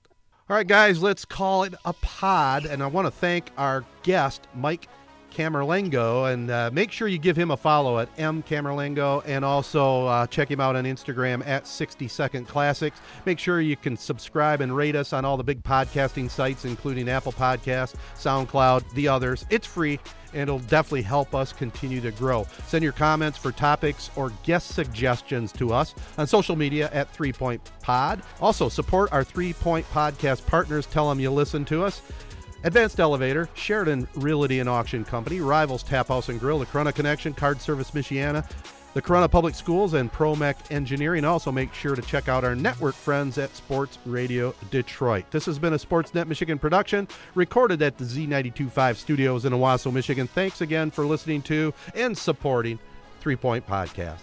All right, guys, let's call it a pod. And I want to thank our guest, Mike Camerlingo, and uh, make sure you give him a follow at M Camerlingo, and also uh, check him out on Instagram at 60 Second Classics. Make sure you can subscribe and rate us on all the big podcasting sites, including Apple Podcasts, SoundCloud, the others. It's free, and it'll definitely help us continue to grow. Send your comments for topics or guest suggestions to us on social media at Three Point Pod. Also, support our Three Point Podcast partners. Tell them you listen to us. Advanced Elevator, Sheridan Realty and Auction Company, Rivals Tap House and Grill, the Corunna Connection, Card Service Michiana, the Corunna Public Schools, and Promec Engineering. Also, make sure to check out our network friends at Sports Radio Detroit. This has been a Sportsnet Michigan production, recorded at the Z925 studios in Owosso, Michigan. Thanks again for listening to and supporting Three Point Podcast.